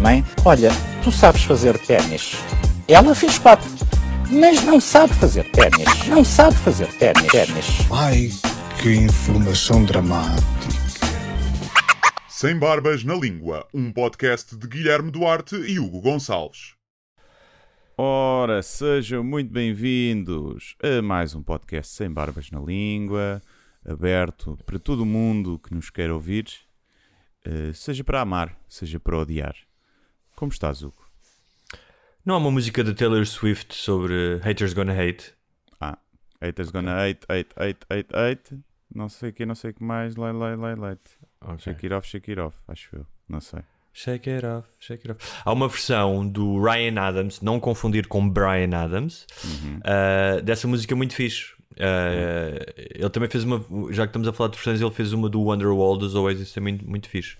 Mãe, olha, tu sabes fazer ténis. Ela fez quatro, mas não sabe fazer ténis. Não sabe fazer ténis. ténis. Ai, que informação dramática. Sem Barbas na Língua, um podcast de Guilherme Duarte e Hugo Gonçalves. Ora, sejam muito bem-vindos a mais um podcast Sem Barbas na Língua, aberto para todo mundo que nos quer ouvir, eh, seja para amar, seja para odiar. Como estás, Hugo? Não há uma música da Taylor Swift sobre Haters Gonna Hate? Ah, haters gonna hate, hate, hate, hate, hate, não sei o que, não sei o que mais, lei, lei, lei, lei. Shake it off, shake it off, acho eu, não sei. Shake it off, shake it off. Há uma versão do Ryan Adams, não confundir com Brian Adams, uh, dessa música muito fixe. Uh, Ele também fez uma, já que estamos a falar de versões, ele fez uma do Wonderwall dos Oasis também muito fixe.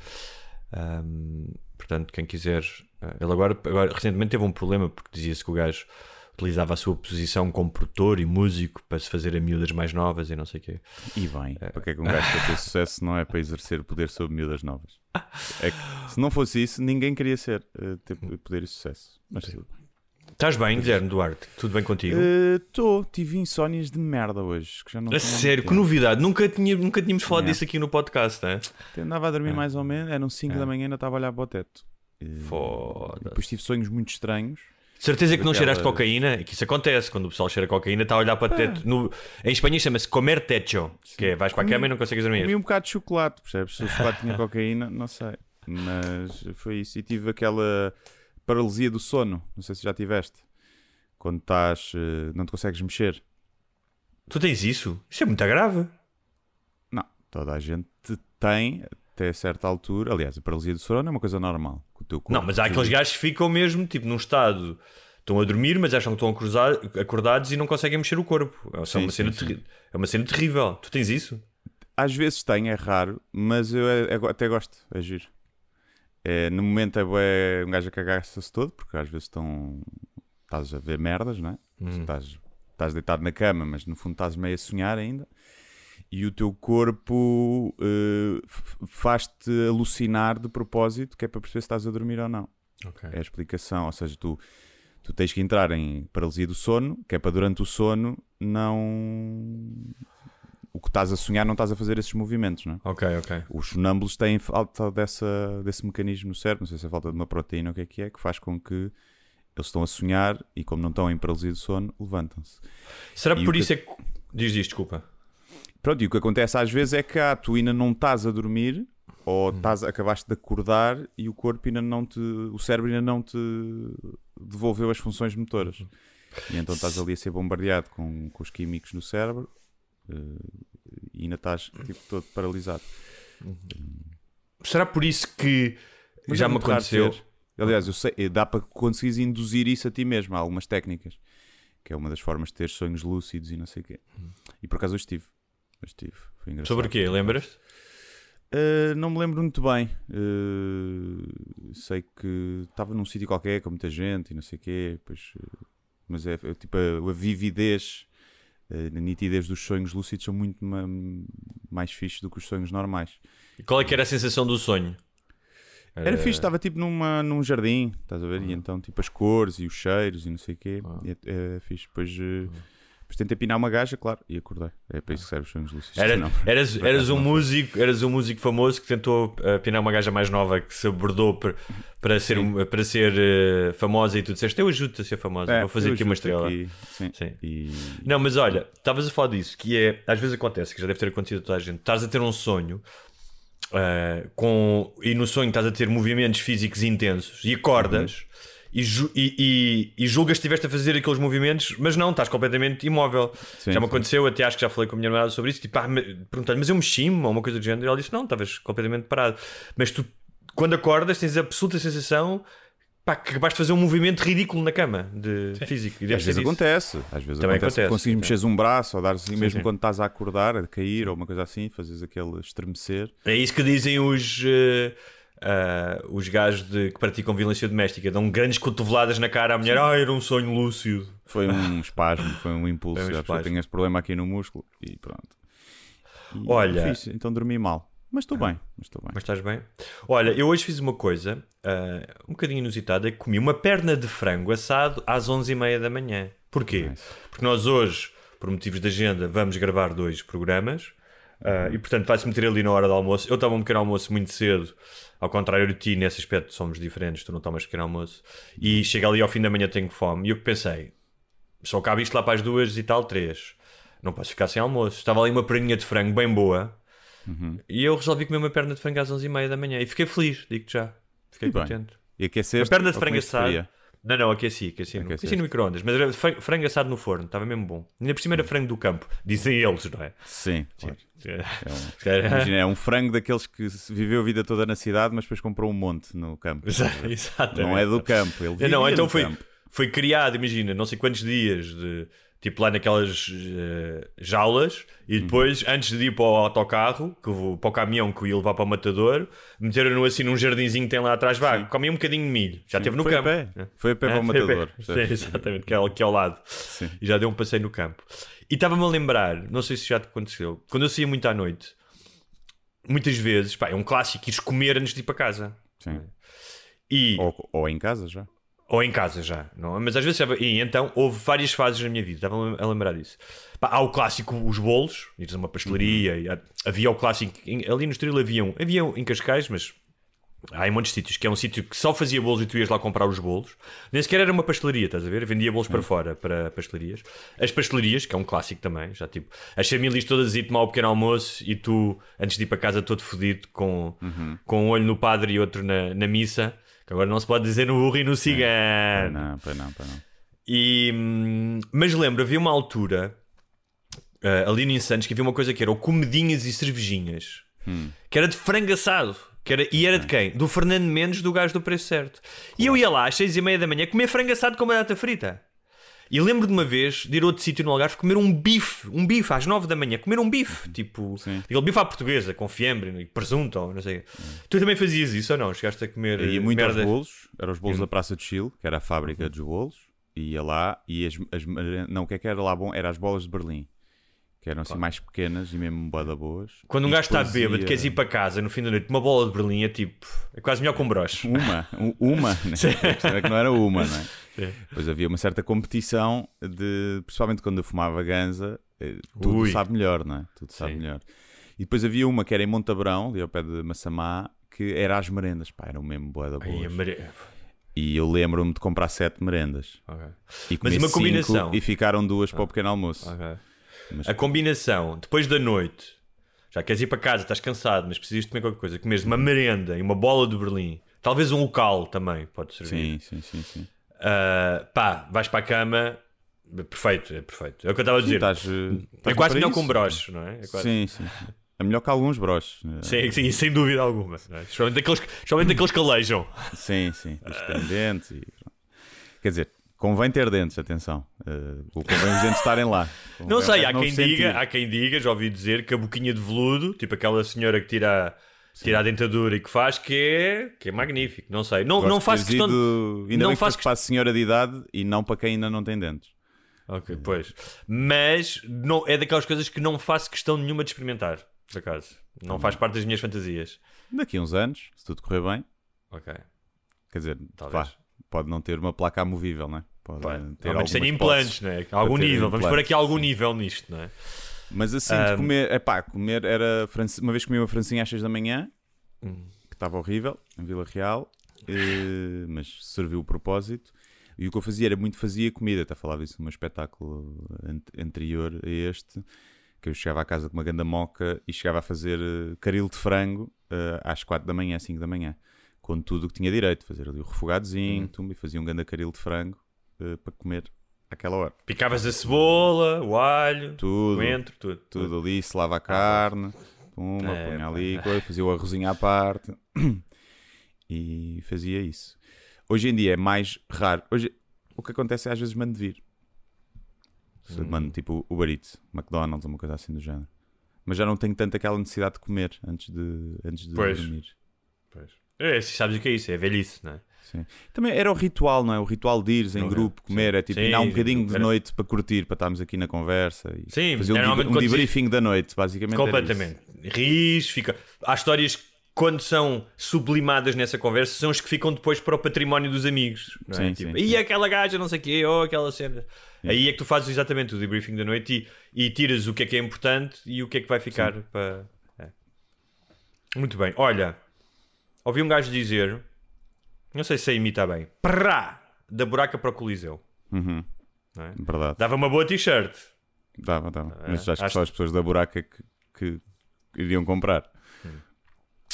Um, portanto, quem quiser. uh, ele agora, agora recentemente teve um problema porque dizia-se que o gajo utilizava a sua posição como produtor e músico para se fazer a miúdas mais novas e não sei o quê. E bem, para que é que um gajo para ter sucesso não é para exercer o poder sobre miúdas novas? É que, se não fosse isso, ninguém queria ser, eh, ter poder e sucesso. Mas. Estás bem, Guilherme Duarte? Tudo bem contigo? Estou, tive insónias de merda hoje. Que já não A sério, que novidade. Nunca, tinha, nunca tínhamos falado Yeah. disso aqui no podcast, né? Andava a dormir mais ou menos, eram 5 da manhã e ainda estava a olhar para o teto. Eh, Foda-se. Depois tive sonhos muito estranhos. Certeza que não Aquela- cheiraste cocaína? E que isso acontece quando o pessoal cheira cocaína, está a olhar para o teto. No, em espanhol chama-se comer techo, que é vais para a cama e não consegues dormir. Comi um bocado de chocolate, percebes? Se o chocolate tinha cocaína, não sei. Mas foi isso. E tive aquela paralisia do sono. Não sei se já tiveste. Quando estás. eh, não te consegues mexer. Tu tens isso? Isso é muito grave. Não, toda a gente tem até certa altura. Aliás, a paralisia do sono é uma coisa normal. que o teu corpo Não, mas há aqueles gajos que ficam mesmo tipo num estado. Estão a dormir, mas acham que estão acordados e não conseguem mexer o corpo. É, Sim, uma, cena sim, sim. é uma cena terrível. Tu tens isso? Às vezes tenho, é raro, mas eu é- é- até gosto, é giro. É, no momento é bué, um gajo a cagar-se todo, porque às vezes estão. estás a ver merdas, não é? Estás, estás deitado na cama, mas no fundo estás meio a sonhar ainda. E o teu corpo f- faz-te alucinar de propósito, que é para perceber se estás a dormir ou não. É a explicação. Ou seja, tu, tu tens que entrar em paralisia do sono, que é para durante o sono não. O que estás a sonhar, não estás a fazer esses movimentos, não é? Ok, ok. Os sonâmbulos têm falta dessa, desse mecanismo no cérebro, não sei se é falta de uma proteína ou o que é que é, que faz com que eles estão a sonhar e, como não estão em paralisia do sono, levantam-se. Será E por isso que- é que. Diz, diz, desculpa. Pronto, e o que acontece às vezes é que ah, tu ainda não estás a dormir ou estás, acabaste de acordar e o corpo ainda não te. o cérebro ainda não te devolveu as funções motoras. E então estás ali a ser bombardeado com, com os químicos no cérebro eh, e ainda estás tipo, todo paralisado. Será por isso que Mas já me aconteceu? ter. Aliás, eu sei, eh, dá para conseguires induzir isso a ti mesmo. Há algumas técnicas, que é uma das formas de ter sonhos lúcidos e não sei o quê. E por acaso hoje tive. Hoje tive. Foi engraçado. Sobre o quê? Lembras? Uh, não me lembro muito bem. Uh, sei que estava num sítio qualquer com muita gente e não sei o quê. Pois, uh, mas é, é tipo a, a vividez, uh, a nitidez dos sonhos lúcidos são muito ma- mais fixes do que os sonhos normais. E qual é que era a sensação do sonho? Era fixe, estava tipo numa, num jardim, estás a ver? E então tipo as cores e os cheiros e não sei o quê. E é, é fixe. Depois, uh, depois tentei pinar uma gaja, claro, e acordei. É para isso que servem os sonhos lúcidos. Era, Não, eras, eras um músico, eras um músico famoso que tentou uh, pinar uma gaja mais nova que se abordou para, para ser, um- para ser uh, famosa e tu disseste eu ajudo-te a ser famosa, É, vou fazer aqui uma estrela. aqui, sim. Sim. E, Não, mas olha, estavas a falar disso, que é, às vezes acontece, que já deve ter acontecido a toda a gente, estás a ter um sonho uh, com, e no sonho estás a ter movimentos físicos intensos e acordas e, ju- e, e- e julgas que estiveste a fazer aqueles movimentos, mas não, estás completamente imóvel. Sim, já me sim. aconteceu, até acho que já falei com a minha namorada sobre isso, tipo, ah, perguntando, mas eu mexi-me ou uma coisa do género, e ela disse, não, estavas completamente parado. Mas tu quando acordas, tens a absoluta sensação pá, que acabaste de fazer um movimento ridículo na cama de físico. E Às vezes isso. acontece. Às vezes Também acontece. acontece, Conseguires sim. mexeres um braço ou dar assim, mesmo sim. quando estás a acordar, a cair ou uma coisa assim, fazes aquele estremecer. É isso que dizem os. eh, ah, os gajos de, que praticam violência doméstica dão grandes cotoveladas na cara à mulher. Ah, era um sonho lúcido. Foi um espasmo, foi um impulso. Foi um Já espasmo. tenho esse problema aqui no músculo e pronto. E Olha- fiz, então dormi mal. Mas estou bem, mas estou bem. Mas estás bem? Olha, eu hoje fiz uma coisa ah, um bocadinho inusitada, que comi uma perna de frango assado às 11h30 da manhã. Porquê? Nice. Porque nós hoje, por motivos de agenda, vamos gravar dois programas ah, e, portanto, vai-se meter ali na hora do almoço. Eu estava um pequeno almoço muito cedo, ao contrário de ti, nesse aspecto somos diferentes, tu não tomas pequeno almoço. E chega ali ao fim da manhã, tenho fome. E eu que pensei, só cabe isto lá para as duas e tal, três. Não posso ficar sem almoço. Estava ali uma perninha de frango bem boa. E eu resolvi comer uma perna de frango às 11h30 da manhã. E fiquei feliz, digo-te já. Fiquei E bem. contente. E aquecer Uma perna de frango assado. Não, não, aqueci, aqueci, no- Aqueceste. aqueci no micro-ondas. Mas era fran- frango assado no forno, estava mesmo bom. Ainda por cima era frango do campo. Dizem eles, não é? Sim, claro. É um, imagina, é um frango daqueles que viveu a vida toda na cidade, mas depois comprou um monte no campo. Exatamente. Não é do campo, ele vivia não, então no foi, campo. foi criado, imagina, não sei quantos dias de tipo lá naquelas eh, jaulas e Uhum. depois, antes de ir para o autocarro, que vou- para o caminhão que eu ia levar para o matador, meteram-no assim num jardinzinho que tem lá atrás, vá, comia um bocadinho de milho, já esteve no Foi a campo. pé. Foi a pé Ah, para o a matador. Sim, exatamente, que é aqui ao lado. E já deu um passeio no campo. E estava-me a lembrar, não sei se já te aconteceu, quando eu saía muito à noite, muitas vezes, pá, é um clássico ires comer antes de ir para casa. Sim. E, Ou, ou em casa já. Ou em casa já, não? é? mas às vezes. E então houve várias fases na minha vida, estava a lembrar disso. Pá, há o clássico, os bolos, ires a uma pastelaria, há- havia o clássico, ali no Estoril havia um, havia um em Cascais, mas há em muitos sítios, que é um sítio que só fazia bolos e tu ias lá comprar os bolos. Nem sequer era uma pastelaria, estás a ver? Vendia bolos para fora, para pastelarias. As pastelarias, que é um clássico também, já tipo, as famílias todas iam tomar o pequeno almoço e tu, antes de ir para casa, todo fodido, com, com um olho no padre e outro na, na missa. Que agora não se pode dizer no burro e no cigano. não, pois não, pois não. E, hum, mas lembro, havia uma altura ah, ali no Santos que havia uma coisa que era o comedinhas e cervejinhas, que era de frango assado. Que era, e era de quem? Do Fernando Mendes, do gajo do preço certo. E eu ia lá às seis e meia da manhã comer frango assado com batata frita. E lembro de uma vez de ir a outro sítio no Algarve comer um bife, um bife às nove da manhã, comer um bife, tipo, aquele bife à portuguesa, com fiambre e presunto, ou não sei. Tu também fazias isso ou não? Chegaste a comer Eu ia muito merda? aos bolos, eram os bolos da Praça de Chile, que era a fábrica dos bolos, ia lá e as, as não, o que é que era lá bom? Era as bolas de Berlim, que eram assim mais pequenas e mesmo boa boas. Quando um gajo está depois bêbado, queres ir para casa no fim da noite, uma bola de Berlim é tipo, é quase melhor que um broche. Uma, um- uma, né? a questão é que não era uma, não é? Depois havia uma certa competição de, principalmente quando eu fumava ganza, eh, tudo Ui. sabe melhor, não é? Tudo sabe Sim. melhor. E depois havia uma que era em Montabrão, ali ao pé de Massamá, que era as merendas, pá, eram mesmo boa da Ai, boas. mare- E eu lembro-me de comprar sete merendas. Ok. E Mas uma combinação. E ficaram duas para o pequeno almoço. Ok. Mas- A combinação, depois da noite, já queres ir para casa, estás cansado, mas precisas comer qualquer coisa, comeres uma merenda e uma bola de Berlim, talvez um local também pode servir. Sim, sim, sim, sim. Ah, pá, vais para a cama, perfeito, é perfeito. É o que eu estava a dizer. Estás, eh, é estás quase para melhor isso? que um broche, não é? É quase- Sim, sim. É melhor que alguns broches. né? Sim, sim, sem dúvida alguma. é? Daqueles, especialmente daqueles que alejam. Sim, sim. Isto tem dentes e... Quer dizer, convém ter dentes, atenção. Uh, convém os dentes estarem lá. Não Convém sei, há não quem, diga, há quem diga, já ouvi dizer, que a boquinha de veludo, tipo aquela senhora que tira, tira a dentadura e que faz, que é, que é magnífico. Não sei. Não, Gosto não teres questão ido- Ainda não bem que faço foste para a senhora de idade e não para quem ainda não tem dentes. Ok, pois. Mas não, é daquelas coisas que não faço questão nenhuma de experimentar, por acaso. Não faz parte das minhas fantasias. Daqui a uns anos, se tudo correr bem, Ok. quer dizer, Talvez. vá, pode não ter uma placa amovível, né? Pode ter implantes, né? Algum nível. Vamos pôr aqui algum nível nisto, não é? Mas assim, de comer, é pá, comer era. franci- Uma vez comi uma francinha às 6 da manhã, Hum. que estava horrível, em Vila Real, eh, mas serviu o propósito. E o que eu fazia era muito fazia comida. Até falava isso num espetáculo ant- anterior a este, que eu chegava à casa com uma ganda moca e chegava a fazer eh, caril de frango eh, às 4 da manhã, 5 da manhã. Com tudo o que tinha direito, fazer ali o refogadozinho, tumba, e fazia um ganda caril de frango eh, para comer àquela hora. Picavas a cebola, o alho, Tudo. o coentro, tudo. tudo ali, selava a carne, puma, É, punha ali, coisa, fazia o arrozinho à parte. e fazia isso. Hoje em dia é mais raro. Hoje, o que acontece é às vezes mando vir. Se Hum. Mando tipo Uber Eats, McDonald's, uma coisa assim do género. Mas já não tenho tanto aquela necessidade de comer antes de, antes de Pois. dormir. É, se sabes o que é isso? É velhice, não é? Sim. Também era o ritual, não é? O ritual de ires em Não, grupo, sim. comer, é tipo, Sim, ir lá um bocadinho de era- noite para curtir, para estarmos aqui na conversa e Sim, fazer um, um debriefing da noite, basicamente. Completamente. Ris, fica. Há histórias que, quando são sublimadas nessa conversa, são as que ficam depois para o património dos amigos. Não é? Sim, tipo, sim, e sim. aquela gaja, não sei o quê, ou aquela cena. Aí é que tu fazes exatamente o debriefing da noite e, e tiras o que é que é importante e o que é que vai ficar para. é. Muito bem. Olha, ouvi um gajo dizer, não sei se a imita bem, prá, da buraca para o Coliseu. Uhum. É? Verdade. Dava uma boa t-shirt. Dava, dava. Mas acho que acho- só as pessoas da buraca que, que iriam comprar.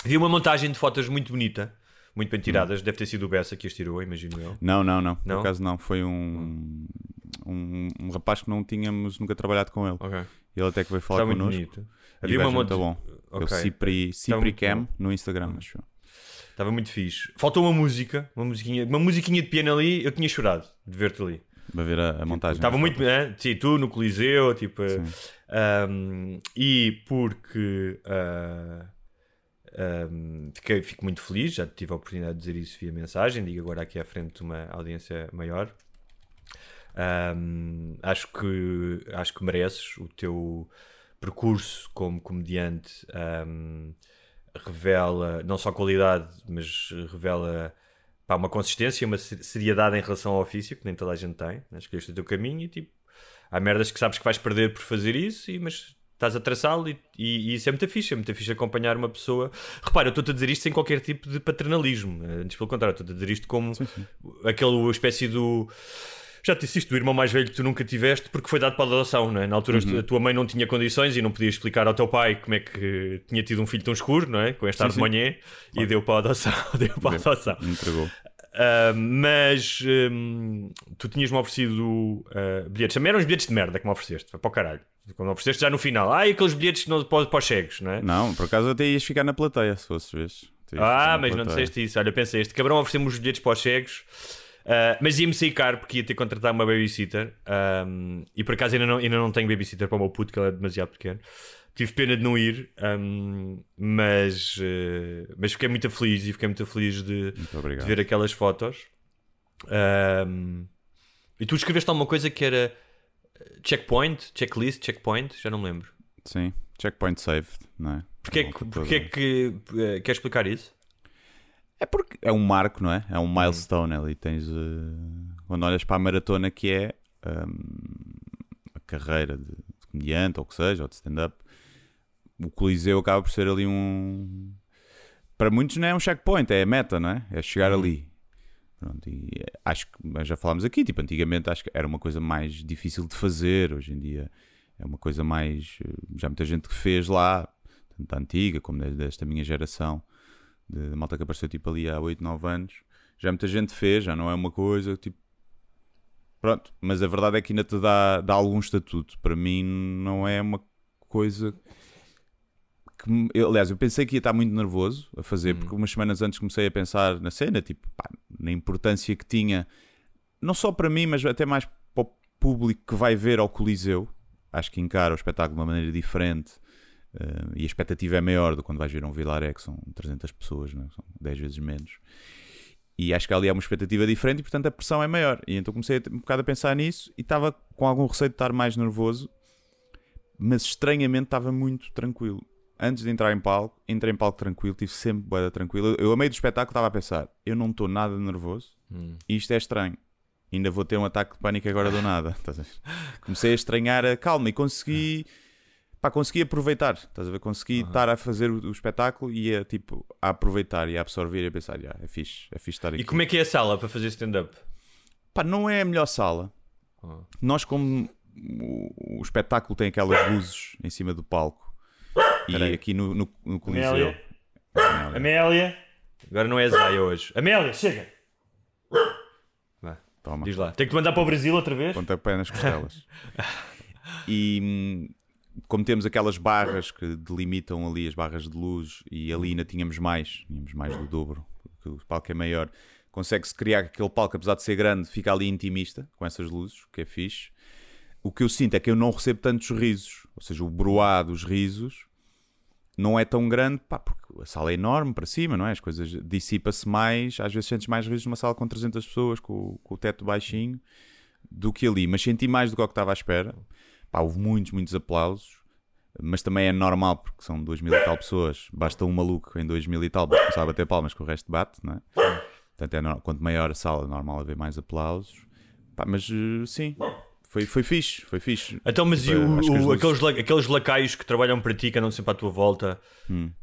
Vi uma montagem de fotos muito bonita, muito bem tiradas. Deve ter sido o Bessa que as tirou, imagino eu. Não, não, não. Não? Por acaso não. Foi um, um, um rapaz que não tínhamos nunca trabalhado com ele. Ok. Ele até que veio falar Está muito connosco. bonito. E Havia o uma é monta... muito bom. Ok. Ele Cipri, Cipri muito Cam no Instagram, acho eu. Estava muito fixe. Faltou uma música, uma musiquinha, uma musiquinha de piano ali. Eu tinha chorado de ver-te ali. Para ver a, a montagem. Estava muito, né? Sim, tu no Coliseu, tipo. Um, e porque ah, um, fiquei, fico muito feliz, já tive a oportunidade de dizer isso via mensagem, digo agora aqui à frente de uma audiência maior. Um, acho que acho que mereces o teu percurso como comediante um, revela não só qualidade mas revela pá, uma consistência uma se- seriedade em relação ao ofício que nem toda a gente tem né? escolheste o teu caminho e tipo há merdas que sabes que vais perder por fazer isso e, mas estás a traçá-lo e, e- e isso é muito fixe, é muito fixe acompanhar uma pessoa. Repara, eu estou-te a dizer isto sem qualquer tipo de paternalismo, eh, antes pelo contrário, estou-te a dizer isto como aquele espécie do. Já te disse isto, do irmão mais velho que tu nunca tiveste porque foi dado para adoção, não é? Na altura a tua mãe não tinha condições e não podia explicar ao teu pai como é que tinha tido um filho tão escuro, não é? Com este ar de sim. manhã e deu para a adoção. Deu para a adoção. Entregou. Uh, mas um, tu tinhas-me oferecido uh, bilhetes. Também eram os bilhetes de merda que me ofereceste. Foi para o caralho. Quando me ofereceste já no final. Ah, aqueles bilhetes não, para, para os cegos, não é? Não, por acaso até ias ficar na plateia, se fosses ficar Ah, mas não plateia. disseste isso. Olha, pensei, este cabrão ofereceu-me os bilhetes para os cegos. Uh, mas ia-me sair caro porque ia ter que contratar uma babysitter. Um, e por acaso ainda não, ainda não tenho babysitter para o meu puto, que ele é demasiado pequeno. Tive pena de não ir, um, mas, uh, mas fiquei muito feliz e fiquei muito feliz de, Muito de ver aquelas fotos. Um, e tu escreveste alguma coisa que era uh, checkpoint, checklist, checkpoint, já não me lembro. Sim, checkpoint saved, não é? Porquê, É que, porquê que uh, queres explicar isso? É porque é um marco, não é? É um milestone ali. Tens. eh, quando olhas para a maratona que é hum, a carreira de, de comediante ou o que seja, ou de stand-up, o Coliseu acaba por ser ali um. Para muitos não é um checkpoint, é a meta, não é? É chegar ali. Pronto, e eh, acho que já falámos aqui, tipo, antigamente acho que era uma coisa mais difícil de fazer, hoje em dia é uma coisa mais. eh, Já muita gente que fez lá, tanto da antiga como desta minha geração, de, malta que apareceu tipo ali há 8, 9 anos, já muita gente fez, já não é uma coisa tipo. Pronto, mas a verdade é que ainda te dá, dá algum estatuto. Para mim, não é uma coisa que. eu, aliás, eu pensei que ia estar muito nervoso a fazer, porque umas semanas antes comecei a pensar na cena, tipo, pá, na importância que tinha, não só para mim, mas até mais para o público que vai ver ao Coliseu. Acho que encara o espetáculo de uma maneira diferente. Eh, e a expectativa é maior do que quando vais ver um Vilaré, que são 300 pessoas, não é? são 10 vezes menos. E acho que ali há uma expectativa diferente e, portanto, a pressão é maior. E então comecei a- um bocado a pensar nisso e estava com algum receio de estar mais nervoso, mas estranhamente estava muito tranquilo. Antes de entrar em palco, entrei em palco tranquilo, tive sempre boeda tranquila. Eu, a meio do espetáculo, estava a pensar: eu não estou nada nervoso e isto é estranho. Ainda vou ter um ataque de pânico agora do nada. Comecei a estranhar a calma e consegui. Pá, consegui aproveitar, estás a ver? Consegui estar a fazer o, o espetáculo e a, tipo, a aproveitar e a absorver e a pensar, "Ya, é fixe, é fixe estar aqui. E como é que é a sala para fazer stand-up? Pá, não é a melhor sala. Ah. Nós, como o, o espetáculo tem aquelas luzes em cima do palco e Peraí. aqui no, no, no Coliseu. Amélia. Amélia. Amélia. Agora não és Zaya hoje. Amélia, chega. Vá, Toma. diz lá. Tenho que te mandar para o Brasil outra vez? Pontapé nas costelas. e como temos aquelas barras que delimitam ali as barras de luz e ali ainda tínhamos mais, tínhamos mais do dobro, que o palco é maior, consegue-se criar que aquele palco, apesar de ser grande, fica ali intimista, com essas luzes, que é fixe. O que eu sinto é que eu não recebo tantos risos, ou seja, o broá dos risos não é tão grande, pá, porque a sala é enorme para cima, não é? As coisas dissipa-se mais, às vezes sentes mais risos numa sala com 300 pessoas, com, com o teto baixinho, do que ali, mas senti mais do que o que estava à espera. Pá, houve muitos, muitos aplausos, mas também é normal, porque são 2 mil e tal pessoas, basta um maluco em 2 mil e tal para começar a bater palmas que o resto bate, não é? Portanto, é normal, quanto maior a sala, é normal haver mais aplausos. Pá, mas eh, sim, foi, foi fixe, foi fixe. Então, mas e Tipo, o- as o- luzes- aqueles, aqueles lacaios que trabalham para ti, que andam sempre à tua volta,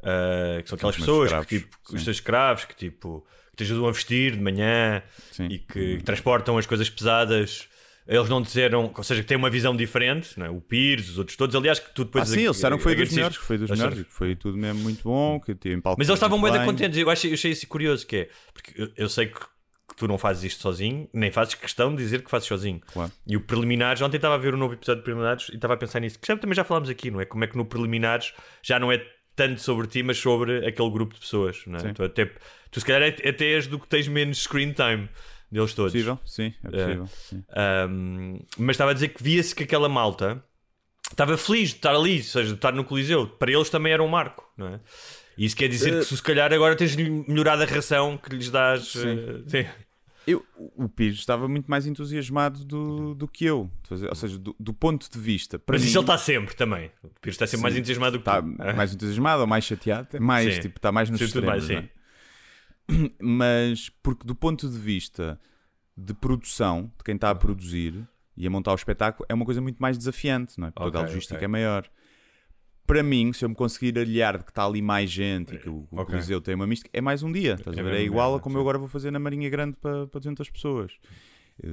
eh, que são aquelas Hum. Pessoas, escravos, que, tipo, sim. os teus escravos, que tipo que te ajudam a vestir de manhã Sim. e que, que transportam as coisas pesadas. Eles não disseram, ou seja, que têm uma visão diferente, não é? o Pires, os outros todos. Aliás, que tu depois. Ah, sim, eles disseram que foi dos melhores, que foi dos melhores, que foi tudo mesmo muito bom, que tinha palco Mas eles estavam muito bem bem. contentes. Eu achei, eu achei isso curioso, que é porque eu, eu sei que, que tu não fazes isto sozinho, nem fazes questão de dizer que fazes sozinho. Claro. E o Preliminares, ontem estava a ver o novo episódio de Preliminares e estava a pensar nisso, que já, também já falámos aqui, não é? Como é que no Preliminares já não é tanto sobre ti, mas sobre aquele grupo de pessoas, não é? Tu, até, tu se calhar é- até és do que tens menos screen time deles todos. Possível, sim, é possível. sim. Um, mas estava a dizer que via-se que aquela malta estava feliz de estar ali, ou seja, de estar no Coliseu. Para eles também era um marco, não é? Isso quer dizer que se, se calhar agora tens melhorado a ração que lhes dás. Sim. eh, sim. Eu, o Pires estava muito mais entusiasmado do, do que eu. Ou seja, do, do ponto de vista. Para Mas mim, isso ele está sempre também. O Pires está sempre mais Sim, entusiasmado do que está tu. mais entusiasmado ou mais chateado, é mais, Sim. tipo, está mais nos Sim, tudo extremos. mais, é? Mas porque do ponto de vista de produção, de quem está a produzir e a montar o espetáculo, é uma coisa muito mais desafiante, não é? Porque Ok, a logística ok. é maior. Para mim, se eu me conseguir aliar de que está ali mais gente e que o, o Ok. Coliseu tem uma mística, é mais um dia. Estás É a ver? É igual mesmo, a como sim. eu agora vou fazer na Marinha Grande para, para 200 pessoas. Eh,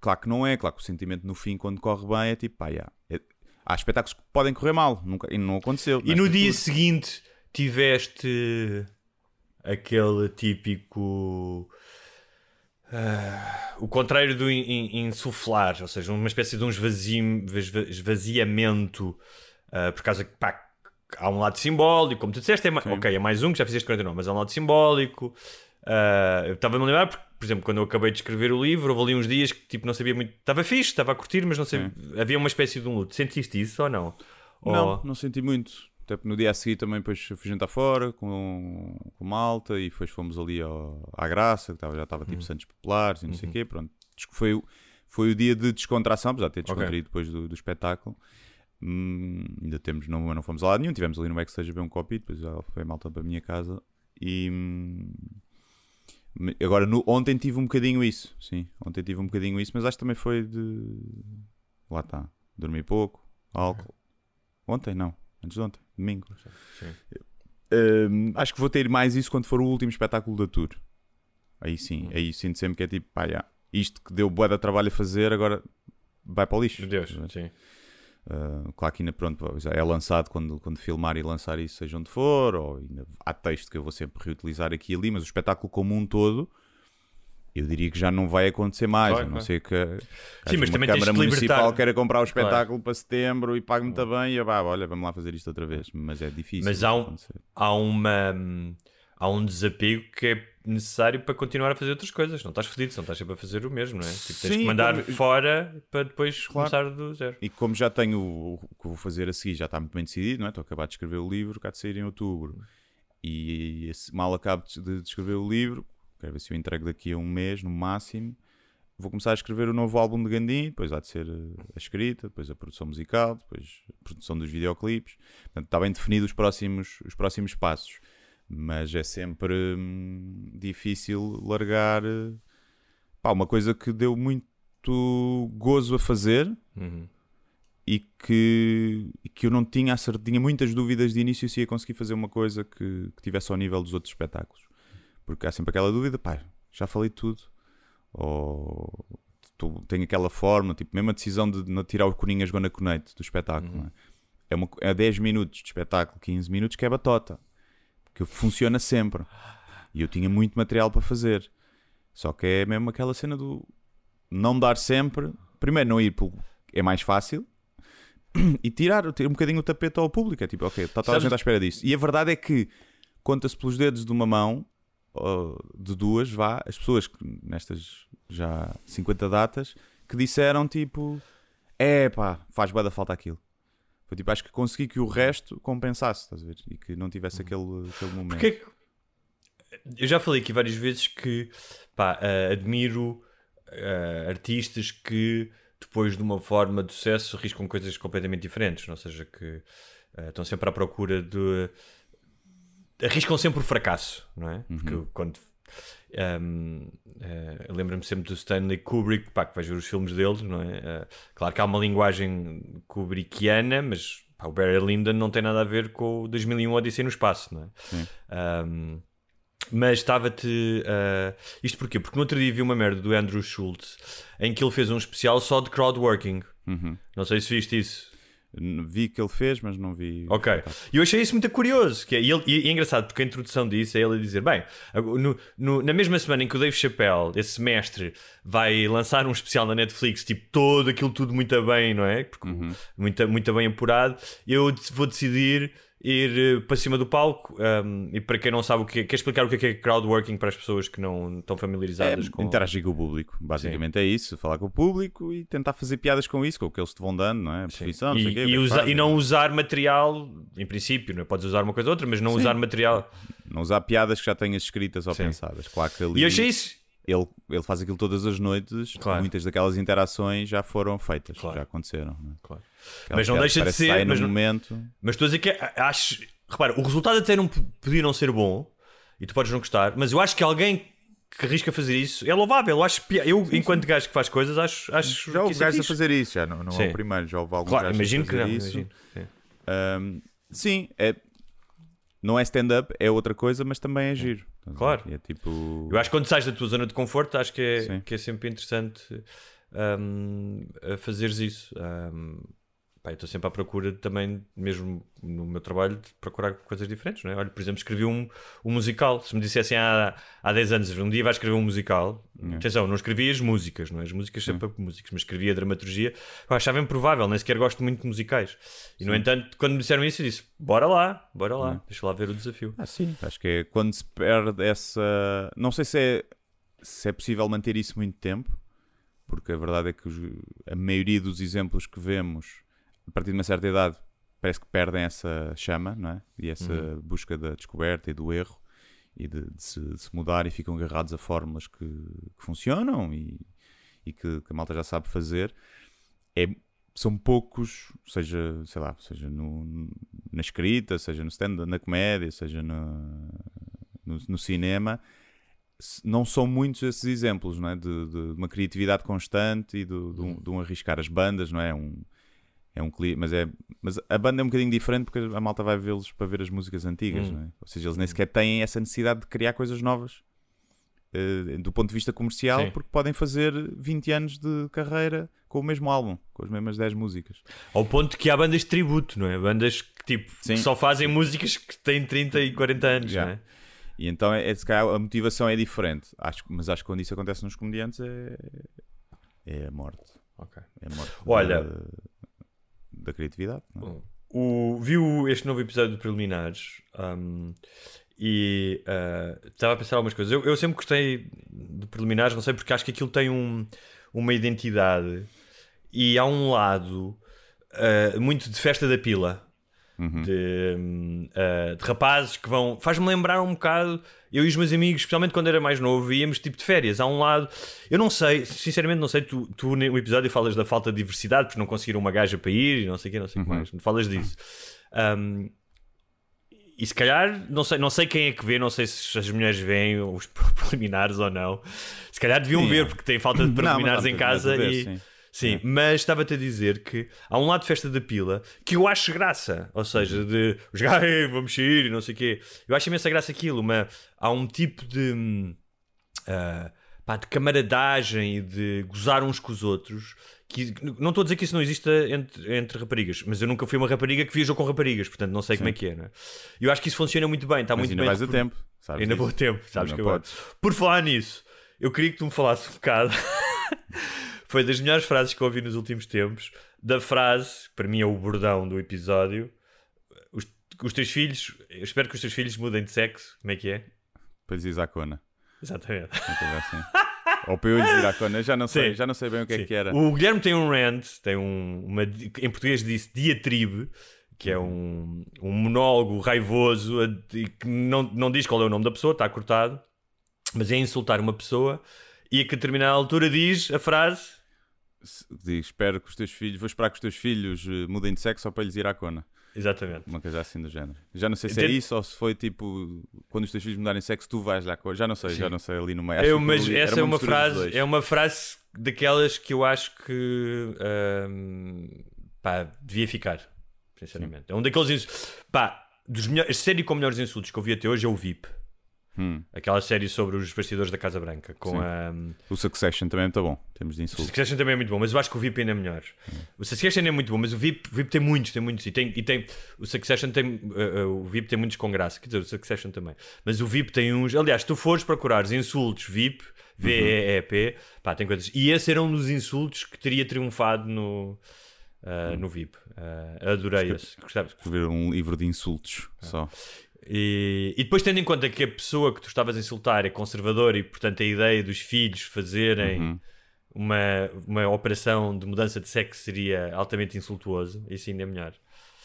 claro que não é, claro que o sentimento no fim, quando corre bem, é tipo, pá, já. É- há espetáculos que podem correr mal, nunca, e não aconteceu. E no dia seguinte tiveste aquele típico. ah, o contrário do in- in- insuflar, ou seja, uma espécie de um esvazi- esva- esvaziamento, ah, por causa que pá, há um lado simbólico, como tu disseste, é ma- ok, é mais um que já fizeste 49, mas há um lado simbólico. Ah, eu estava-me a lembrar, porque, por exemplo, quando eu acabei de escrever o livro, houve ali uns dias que tipo, não sabia muito. Estava fixe, estava a curtir, mas não sei. Havia uma espécie de um luto. Sentiste isso ou não? Não, Ou- não senti muito. Até porque no dia a seguir também depois fui jantar fora com, com malta e depois fomos ali ao, à Graça, que tava, já estava Uhum. tipo Santos Populares e não sei o quê. Pronto, foi, o- foi o dia de descontração, apesar de ter descontraído depois do, do espetáculo. Hum, ainda temos, não, não fomos a lado nenhum, tivemos ali no backstage a ver um copo e depois já foi malta para a minha casa. E hum, agora no- ontem tive um bocadinho isso, sim, ontem tive um bocadinho isso, mas acho que também foi de lá está, dormir pouco, álcool. Ontem não, antes de ontem, domingo. Hum, acho que vou ter mais isso quando for o último espetáculo da tour. Aí sim, aí sinto sempre que é tipo, pá, isto que deu bué de trabalho a fazer, agora vai para o lixo. Deus, sim. Uh, claro que ainda pronto, já é lançado quando, quando filmar e lançar isso, seja onde for, ou ainda há texto que eu vou sempre reutilizar aqui e ali, mas o espetáculo como um todo, eu diria que já não vai acontecer mais, Claro, a não claro. ser que a, Sim, mas uma também Câmara que Municipal libertar. queira comprar o espetáculo para setembro e pague muito bem, e eu, vá, olha, vamos lá fazer isto outra vez, mas é difícil. Mas há um- há uma há um desapego que é necessário para continuar a fazer outras coisas. Não estás fodido, não estás sempre a fazer o mesmo, não é? Tipo, tens Sim, que mandar como- fora para depois Claro. começar do zero. E como já tenho o o que vou fazer a seguir, já está muito bem decidido, não é? Estou a acabar de escrever o livro, cá de sair em outubro. E esse- mal acabo de, de escrever o livro, quero ver se eu entrego daqui a um mês, no máximo. Vou começar a escrever o novo álbum de Gandim, depois há de ser eh, a escrita, depois a produção musical, depois a produção dos videoclipes. Portanto, está bem definido os próximos, os próximos passos. Mas é sempre hum, difícil largar eh, pá, uma coisa que deu muito gozo a fazer Uhum. e que, que eu não tinha tinha muitas dúvidas de início se ia conseguir fazer uma coisa que, que tivesse ao nível dos outros espetáculos. Porque há sempre aquela dúvida, pá, já falei tudo. Ou tu- tenho aquela forma, tipo, mesmo a decisão de tirar o Coninhas Gonna Connect do espetáculo. não É? É, uma, é 10 minutos de espetáculo, 15 minutos que é batota. Que funciona sempre. E eu tinha muito material para fazer. Só que é mesmo aquela cena do não dar sempre. Primeiro, não ir pelo. É mais fácil. E tirar ter um bocadinho o tapete ao público. É tipo, ok, está toda a Sabes- gente à espera disso. E a verdade é que conta-se pelos dedos de uma mão, ou de duas, vá, as pessoas que nestas já 50 datas que disseram tipo: é pá, faz bué da falta aquilo. Foi tipo, acho que consegui que o resto compensasse, estás a ver? E que não tivesse aquele, aquele momento. Porque é que- eu já falei aqui várias vezes que pá, eh, admiro eh, artistas que depois de uma forma de sucesso arriscam coisas completamente diferentes, ou seja, que eh, estão sempre à procura de arriscam sempre o fracasso, não é? Porque quando ehm, eh, eu lembro-me sempre do Stanley Kubrick, pá, que vais ver os filmes dele, não é? Eh, claro que há uma linguagem kubrickiana, mas pá, o Barry Lyndon não tem nada a ver com o 2001 Odisseia no Espaço, não é? Um, mas estava-te. uh, isto porquê? Porque no outro dia vi uma merda do Andrew Schultz em que ele fez um especial só de crowdworking. Uhum. Não sei se viste isso. Vi que ele fez, mas não vi. Ok. E eu achei isso muito curioso. Que é, e, ele- e é engraçado porque a introdução disso é ele a dizer: bem, no- no- na mesma semana em que o Dave Chappelle, esse mestre, vai lançar um especial na Netflix, tipo todo aquilo tudo muito bem, não é? Porque muito, muito bem apurado, eu vou decidir ir eh, para cima do palco. um, e para quem não sabe o que é, quer explicar o que é, que é crowdworking para as pessoas que não estão É, familiarizadas com. interagir com o público, basicamente é isso, falar com o público e tentar fazer piadas com isso, com o que eles te vão dando, não é? A profissão, não sei o E, quê, e é usa- e não usar material, em princípio, não é? podes usar uma coisa ou outra, mas não usar material. Não usar piadas que já tenhas escritas ou Sim. pensadas. Claro que ali E eu achei isso. ele, ele faz aquilo todas as noites, Claro. muitas daquelas interações já foram feitas, Claro. já aconteceram. não é? Claro. Aquelas Mas não deixa de que ser- mas não- momento. Mas estou a dizer que é- acho. Repara, o resultado até não podia não ser bom e tu podes não gostar, mas eu acho que alguém que arrisca fazer isso é louvável. Eu, acho, eu enquanto gajo que faz coisas, acho, acho Já que houve é gajos a fazer isso, já não, não é Sim. o primeiro, já houve alguns Claro, imagino a que fazer não. isso. Imagino. Sim. Ahm, sim, é, não é stand-up, é outra coisa, mas também é giro. Claro. É tipo. Eu acho que quando sais da tua zona de conforto, acho que Sim. é, que é sempre interessante a fazeres isso. Hum, pá, eu estou sempre à procura também, mesmo no meu trabalho, de procurar coisas diferentes. Não é? Olha, por exemplo, escrevi um, um musical. Se me dissessem há, há 10 anos, um dia vais escrever um musical, atenção, não escrevi as músicas, não é? as músicas sempre músicas, mas escrevi a dramaturgia. Eu achava improvável, nem sequer gosto muito de musicais. E no entanto, quando me disseram isso, eu disse: bora lá, bora lá, deixa lá ver o desafio. Ah, sim. Acho que é quando se perde essa. Não sei se é, se é possível manter isso muito tempo, porque a verdade é que os- a maioria dos exemplos que vemos, a partir de uma certa idade, parece que perdem essa chama, não é? E essa Uhum. busca da descoberta e do erro e de, de se, de se mudar e ficam agarrados a fórmulas que, que funcionam e, e que, que a malta já sabe fazer. É, são poucos, seja, sei lá, seja no, na escrita, seja no stand na comédia, seja no, no, no cinema, não são muitos esses exemplos, não é? De, de uma criatividade constante e de, um, de um arriscar as bandas, não é? Um, é um clipe, mas, é, mas a banda é um bocadinho diferente porque a malta vai vê-los para ver as músicas antigas, Hum. é? Ou seja, eles nem sequer têm essa necessidade de criar coisas novas eh, do ponto de vista comercial, Sim. porque podem fazer 20 anos de carreira com o mesmo álbum, com as mesmas 10 músicas. Ao ponto que há bandas de tributo, não é? Bandas que tipo que só fazem músicas que têm 30 e 40 anos, Já. não é? E então é, é, a motivação é diferente. Acho, mas acho que quando isso acontece nos comediantes é, é a morte. É a morte Olha- da, da criatividade. é? O, viu este novo episódio de Preliminares um, e uh, estava a pensar algumas coisas. Eu, eu sempre gostei de Preliminares, não sei porque acho que aquilo tem um- uma identidade e há um lado uh, muito de festa da pila. De, hum, uh, de rapazes que vão. Faz-me lembrar um bocado. Eu e os meus amigos, especialmente quando era mais novo, íamos tipo de férias. Há um lado. Eu não sei, sinceramente, não sei. Tu, tu no episódio falas da falta de diversidade porque não conseguiram uma gaja para ir e não sei o que, não sei o que mais. Falas disso. Um, e se calhar, não sei, não sei quem é que vê, não sei se as mulheres veem os preliminares ou não. Se calhar deviam Sim, ver, é. porque tem falta de preliminares mas em casa muita e. ver, sim. Sim, mas estava-te a dizer que há um lado de festa da pila que eu acho graça. Ou seja, de os gajos, "Ei, vamos sair e não sei o quê. Eu acho imensa graça aquilo, mas há um tipo de. ah, pá, de camaradagem e de gozar uns com os outros. Que, não estou a dizer que isso não exista entre, entre raparigas, mas eu nunca fui uma rapariga que viajou com raparigas, portanto não sei como é que é. Não é? Eu acho que isso funciona muito bem, está Mas muito ainda bem. vais a tempo. Sabes Ainda vou a tempo, sabes Ainda que eu. Por falar nisso, eu queria que tu me falasses um bocado. Foi das melhores frases que ouvi nos últimos tempos. Da frase, que para mim é o bordão do episódio. Os, os teus filhos, eu espero que os teus filhos mudem de sexo. Como é que é? lhes ir à cona. Exatamente. Assim. Ou para eu ir à cona. Já não sei, Sim. já não sei bem o que é Sim. que era. O Guilherme tem um rant, tem um, uma, em português disse diatribe, que é um, um monólogo raivoso que não, não diz qual é o nome da pessoa, está cortado, mas é insultar uma pessoa e a que a determinada altura diz a frase. Diz, espero que os teus filhos, vou esperar que os teus filhos eh, mudem de sexo só para lhes ir à cona. Exatamente. Uma coisa assim do género. Já não sei se é isso ou se foi tipo quando os teus filhos mudarem de sexo, tu vais lá à cona. Já não sei, já não sei ali no meio. Eu, mas ali essa é uma mistura dos frase, é uma frase daquelas que eu acho que pá, devia ficar, sinceramente. É um daqueles insultos. Pá, dos melhores, a série com melhores insultos que eu vi até hoje é o VIP. Hum. Aquela série sobre os bastidores da Casa Branca. Com Sim. a. O Succession também é muito bom. Temos de O. Succession também é muito bom, mas eu acho que o VIP ainda é melhor. O Succession é muito bom, mas o VIP, VIP tem muitos, tem muitos. E tem, e tem o Succession tem. uh, uh, o VIP tem muitos com graça. Quer dizer, o Succession também. Mas o VIP tem uns. Aliás, se tu fores procurares insultos VIP, V-E-E-P, pá, tem coisas. E esse era um dos insultos que teria triunfado no. uh, no VIP. Uh, adorei esse. Gostava. Escrever um livro de insultos só. E, e depois, tendo em conta que a pessoa que tu estavas a insultar é conservadora e, portanto, a ideia dos filhos fazerem Uhum. uma, uma operação de mudança de sexo seria altamente insultuoso, isso ainda é melhor.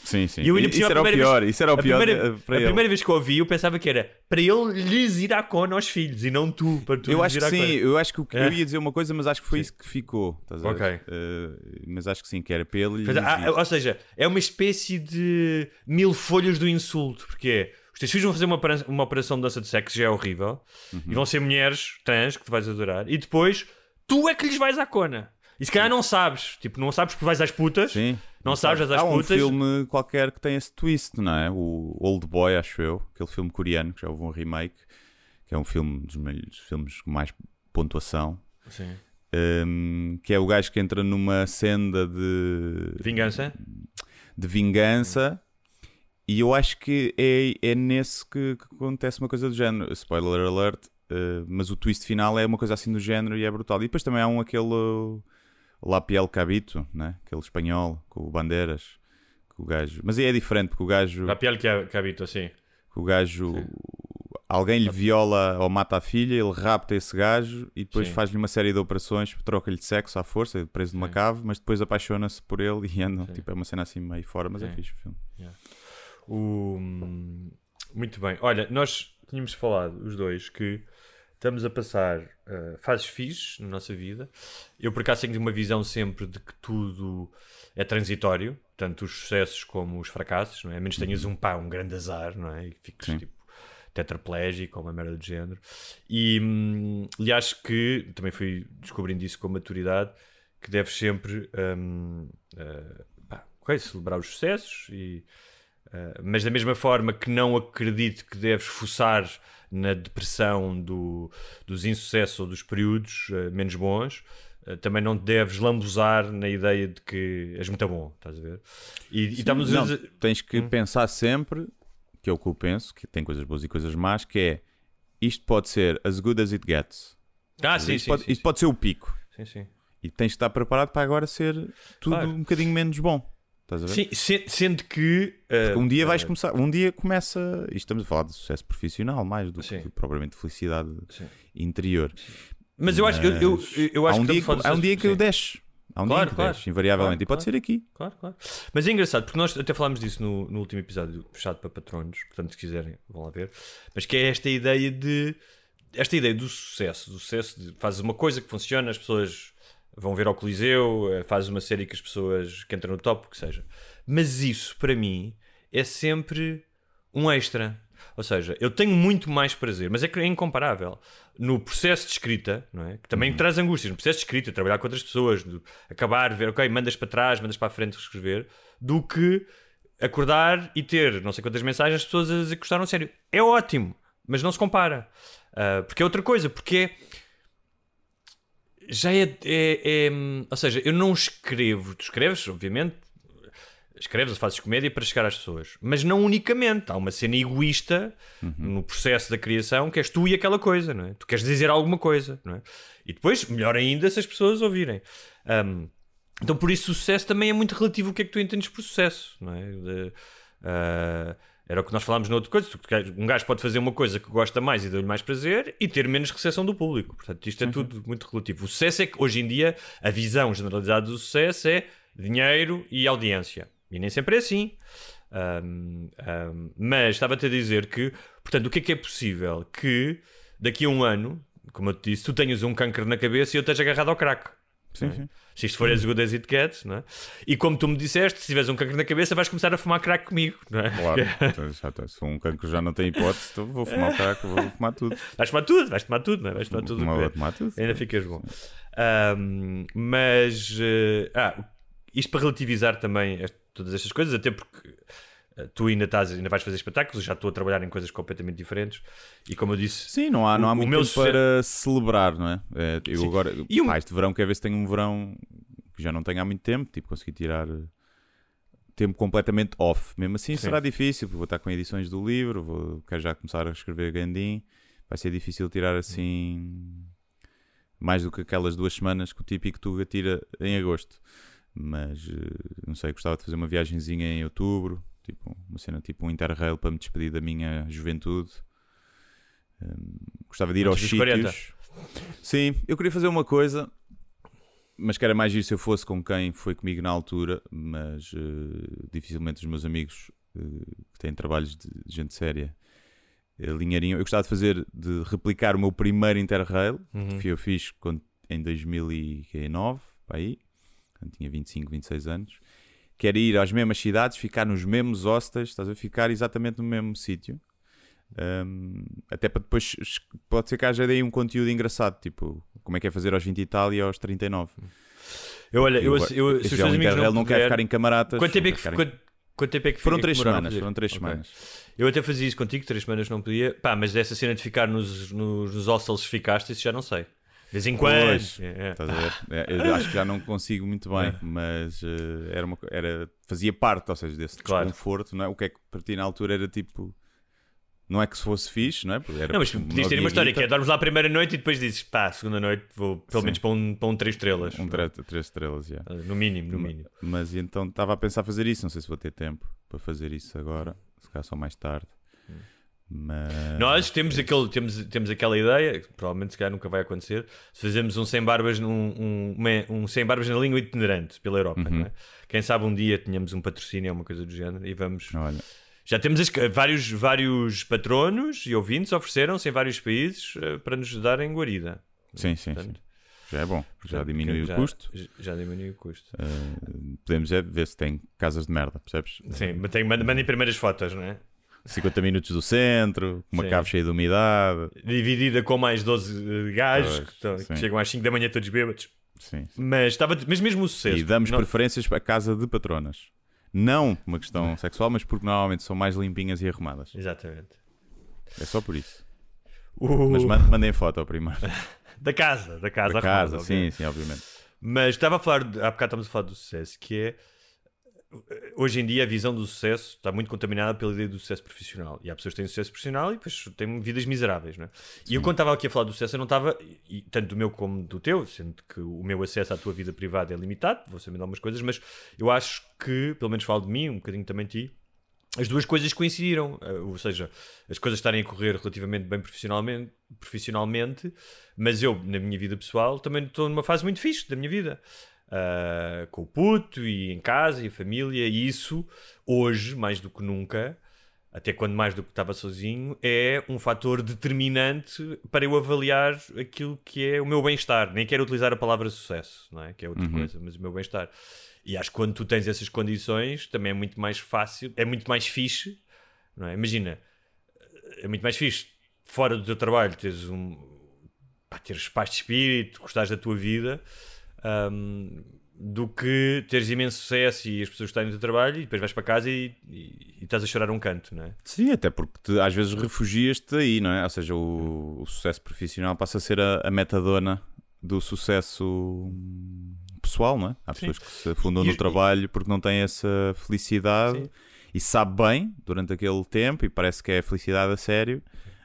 Sim, sim. E eu isso era a o pior. vez- Isso era o a pior primeira, eh, para a ele. primeira vez que eu ouvi, eu pensava que era para ele lhes ir à cona aos filhos e não tu, para tu Eu acho que sim, cona. eu acho que É. eu ia dizer uma coisa, mas acho que foi isso que ficou. Estás a ver? Ok. Eh, mas acho que sim, que era para ele. Pois é, há- ou seja, é uma espécie de mil folhas do insulto, porque é, os teus filhos vão fazer uma, uma operação de dança de sexo, já é horrível, Uhum. e vão ser mulheres trans que tu vais adorar, e depois tu é que lhes vais à cona. E se calhar não sabes, tipo, não sabes porque vais às putas, Sim. não sabes, vais às Há um putas. filme qualquer que tem esse twist, não é? O Old Boy, acho eu. Aquele filme coreano que já houve um remake. Que é um filme dos melhores filmes com mais pontuação. Sim. Um, que é o gajo que entra numa senda de, Vingança? de vingança. E eu acho que é, é nesse que, que acontece uma coisa do género. Spoiler alert. uh, mas o twist final é uma coisa assim do género e é brutal. E depois também há um aquele Lapiel Cabito, né? aquele espanhol com o Bandeiras. Que o gajo... Mas aí é diferente porque o gajo. Habito, assim. que o gajo alguém lhe viola ou mata a filha, ele rapta esse gajo e depois Sim. faz-lhe uma série de operações, troca-lhe de sexo à força, é preso numa Sim. cave, mas depois apaixona-se por ele e andam. Sim. Tipo, é uma cena assim meio fora, mas é Sim. fixe o filme. O... Muito bem. Olha, nós tínhamos falado, os dois, que estamos a passar eh, fases fixes na nossa vida. Eu, por acaso, tenho uma visão sempre de que tudo é transitório, tanto os sucessos como os fracassos, não é? A menos que tenhas um pá, um grande azar, não é? E fiques Sim. tipo tetraplégico ou uma merda do género. E, hum, e acho que também fui descobrindo isso com maturidade que deves sempre hum, eh, pá, celebrar os sucessos e Uh, mas da mesma forma que não acredito que deves forçar na depressão do, dos insucessos ou dos períodos uh, menos bons, uh, também não te deves lambuzar na ideia de que és muito bom, estás a ver? E, e estamos a Não, dizer- tens que Hum. pensar sempre, que é o que eu penso, que tem coisas boas e coisas más, que é isto pode ser as good as it gets. Ah, sim, isto sim, pode, sim, isto pode ser o pico. sim, sim. E tens de estar preparado para agora ser tudo Claro. um bocadinho menos bom. Estás a ver? Sim, se- sendo que uh, Um dia vais uh, começar, um dia começa, isto estamos a falar de sucesso profissional mais do Sim. que propriamente felicidade Sim. interior. Mas eu acho, eu, eu, eu há acho um que dia, que- há um dia que eu desce. Há um Claro, dia que claro. desce, invariavelmente. Claro, e pode claro. ser aqui. Claro, claro. Mas é engraçado, porque nós até falámos disso no, no último episódio fechado para patronos, portanto, se quiserem, vão lá ver. Mas que é esta ideia de. Esta ideia do sucesso. Do sucesso de fazes uma coisa que funciona, as pessoas vão ver ao Coliseu, eh, fazes uma série que as pessoas que entram no top, o que seja. Mas isso, para mim, é sempre um extra. Ou seja, eu tenho muito mais prazer, mas é é incomparável. No processo de escrita, não é? que também traz angústias, no processo de escrita, trabalhar com outras pessoas, de acabar, ver, ok, mandas para trás, mandas para a frente, reescrever, do que acordar e ter não sei quantas mensagens as pessoas a gostaram a sério. É ótimo, mas não se compara. Ah, porque é outra coisa, porque é. Já é, é- é- Ou seja, eu não escrevo. Tu escreves, obviamente, escreves, fazes comédia para chegar às pessoas, mas não unicamente. Há uma cena egoísta no processo da criação que és tu e aquela coisa, não é? Tu queres dizer alguma coisa, não é? E depois, melhor ainda, se as pessoas ouvirem. Ahm, então, por isso, o sucesso também é muito relativo o que é que tu entendes por sucesso, não é? De, ah, Era o que nós falámos noutra coisa. Um gajo pode fazer uma coisa que gosta mais e dá-lhe mais prazer e ter menos recepção do público. Portanto, isto é tudo muito relativo. O sucesso é que, hoje em dia, a visão generalizada do sucesso é dinheiro e audiência. E nem sempre é assim. Um, um, mas estava-te a dizer que, portanto, o que é que é possível? Que daqui a um ano, como eu te disse, tu tenhas um câncer na cabeça e eu esteja agarrado ao crack. Sim, sim. Se isto for as good as it gets, não é? E como tu me disseste, se tiveres um cancro na cabeça, vais começar a fumar crack comigo, não é? Claro. Então, já tá. Se um cancro já não tem hipótese, então vou fumar crack, vou fumar tudo. Vais fumar tudo, vais tomar tudo, não é? Vais tomar tudo. Vou tomar tudo. Ainda ficas bom. Ahm, mas, eh, ah, isto para relativizar também todas estas coisas, até porque tu ainda, estás, ainda vais fazer espetáculos, já estou a trabalhar em coisas completamente diferentes. E como eu disse, Sim, não há, não há O- o muito meu tempo sucesso- para celebrar, não é? É, eu Sim. agora, E um- pá, este verão, quero ver se tenho um verão que já não tenho há muito tempo, tipo, consegui tirar eh, tempo completamente off. Mesmo assim Sim. será difícil, porque vou estar com edições do livro, vou, quero já começar a escrever Gandim, vai ser difícil tirar assim mais do que aquelas duas semanas que o típico Tuga tira em agosto. Mas eh, não sei, gostava de fazer uma viagenzinha em outubro, tipo, uma cena tipo um interrail para me despedir da minha juventude. Hum, gostava de ir aos Antes 40. sítios. Sim, eu queria fazer uma coisa, mas que era mais giro se eu fosse com quem foi comigo na altura, mas eh, dificilmente os meus amigos eh, que têm trabalhos de gente séria alinhariam. Eu gostava de fazer, de replicar o meu primeiro Interrail, Uhum. que eu fiz quando- em 2009, para aí, quando tinha 25, 26 anos, que era ir às mesmas cidades, ficar nos mesmos hostels, estás a ficar exatamente no mesmo sítio. Um, até para depois, pode ser que haja daí um conteúdo engraçado, tipo, como é que é fazer aos 20 e tal e aos 39. eu, olha, eu, Eu- eu, se os é teus um amigos não não quer ficar em camaradas. Quanto tempo é que, quer quanto, quanto tempo é que Foram três semanas, foram três Ok. semanas. Eu até fazia isso contigo, três semanas não podia. Pá, mas dessa cena de ficar nos, nos, nos hostels ficaste, isso já não sei. De vez em quando. É, é. Estás a ver? É, eu acho que já não consigo muito bem, mas eh, era uma, era, fazia parte, ou seja, desse Claro. desconforto, não é? O que é que para ti na altura era tipo. Não é que se fosse fixe, não é? Porque Era Não, mas podias ter uma história que é dormes lá a primeira noite e depois dizes, pá, segunda noite vou pelo Sim. menos para um, para um três estrelas. Um três, três estrelas, já. No mínimo, no mínimo. Mas então estava a pensar fazer isso, não sei se vou ter tempo para fazer isso agora, se calhar só mais tarde. Mas... Nós temos, aquele, temos, temos aquela ideia, que provavelmente se calhar nunca vai acontecer, se fazemos um sem barbas, num, um, um sem barbas na língua itinerante pela Europa, Uhum. não é? Quem sabe um dia tenhamos um patrocínio ou uma coisa do género e vamos. Olha, Já temos as- vários, vários patronos e ouvintes ofereceram-se em vários países eh, para nos darem guarida. sim, sim, sim. Portanto, Já é bom, porque já diminui já- o custo. Já, diminui o custo. Uh, podemos é ver se tem casas de merda, percebes? Sim, mas tem- mandem primeiras fotos, não é? 50 minutos do centro, uma Sim. cave cheia de umidade. Dividida com mais 12 gajos Pois, que, estão- que chegam às 5 da manhã todos bêbados. Sim, sim. Mas, estava, mas mesmo o sucesso. E damos não- preferências para a casa de patronas. Não por uma questão sexual, mas porque normalmente são mais limpinhas e arrumadas. Exatamente. É só por isso. O- Mas man- mandem foto ao primeiro. Da casa, da casa. Da arrumada, casa, sim, sim, obviamente. Mas estava a falar, há bocado estamos a falar do sucesso, que é hoje em dia a visão do sucesso está muito contaminada pela ideia do sucesso profissional. E há pessoas que têm sucesso profissional e depois têm vidas miseráveis, não é? E eu quando estava aqui a falar do sucesso, eu não estava, e, tanto do meu como do teu, sendo que o meu acesso à tua vida privada é limitado, vou saber de algumas coisas, mas eu acho que, pelo menos falo de mim, um bocadinho também de ti, as duas coisas coincidiram, eh, ou seja, as coisas estarem a correr relativamente bem profissionalmente, profissionalmente mas eu, na minha vida pessoal, também estou numa fase muito fixe da minha vida. Ah, com o puto e em casa e a família, e isso, hoje, mais do que nunca, até quando mais do que estava sozinho, é um fator determinante para eu avaliar aquilo que é o meu bem-estar. Nem quero utilizar a palavra sucesso, não é? que é outra coisa, mas o meu bem-estar. E acho que quando tu tens essas condições, também é muito mais fácil, é muito mais fixe, não é? Imagina, é muito mais fixe fora do teu trabalho teres um pá, teres paz de espírito, gostares da tua vida hum, do que teres imenso sucesso e as pessoas gostarem do teu trabalho e depois vais para casa e, e- e estás a chorar um canto, não é? Sim, até porque te- às vezes refugias-te aí, não é? Ou seja, o, o sucesso profissional passa a ser a, a metadona do sucesso pessoal, não é? Há Sim. pessoas que se afundam E- no trabalho porque não têm essa felicidade Sim. e sabe bem durante aquele tempo e parece que é felicidade a sério,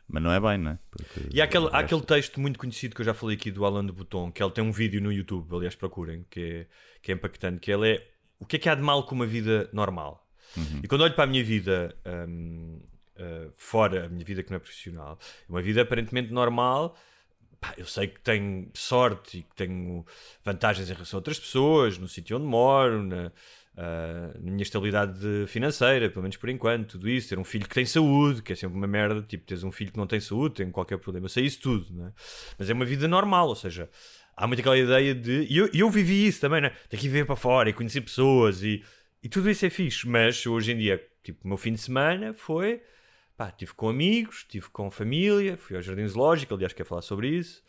mas não é bem, não é? Porque E há aquele, há aquele texto muito conhecido que eu já falei aqui do Alain de Botton, que ele tem um vídeo no YouTube, aliás procurem, que é, que é impactante, que ele é o que é que há de mal com uma vida normal? E quando olho para a minha vida hum, uh, fora, a minha vida que não é profissional, uma vida aparentemente normal. Pá, eu sei que tenho sorte e que tenho vantagens em relação a outras pessoas, no sítio onde moro, na, uh, na minha estabilidade financeira, pelo menos por enquanto, tudo isso, ter um filho que tem saúde, que é sempre uma merda, tipo, teres um filho que não tem saúde, tem qualquer problema, sei isso tudo, não é? mas é uma vida normal, ou seja, há muito aquela ideia de. E eu, eu vivi isso também, né? Tem que ir ver para fora e conhecer pessoas e, e tudo isso é fixe. Mas hoje em dia, tipo, o meu fim de semana foi. Pá, estive com amigos, estive com família, fui ao Jardim Zoológico, aliás, quer falar sobre isso.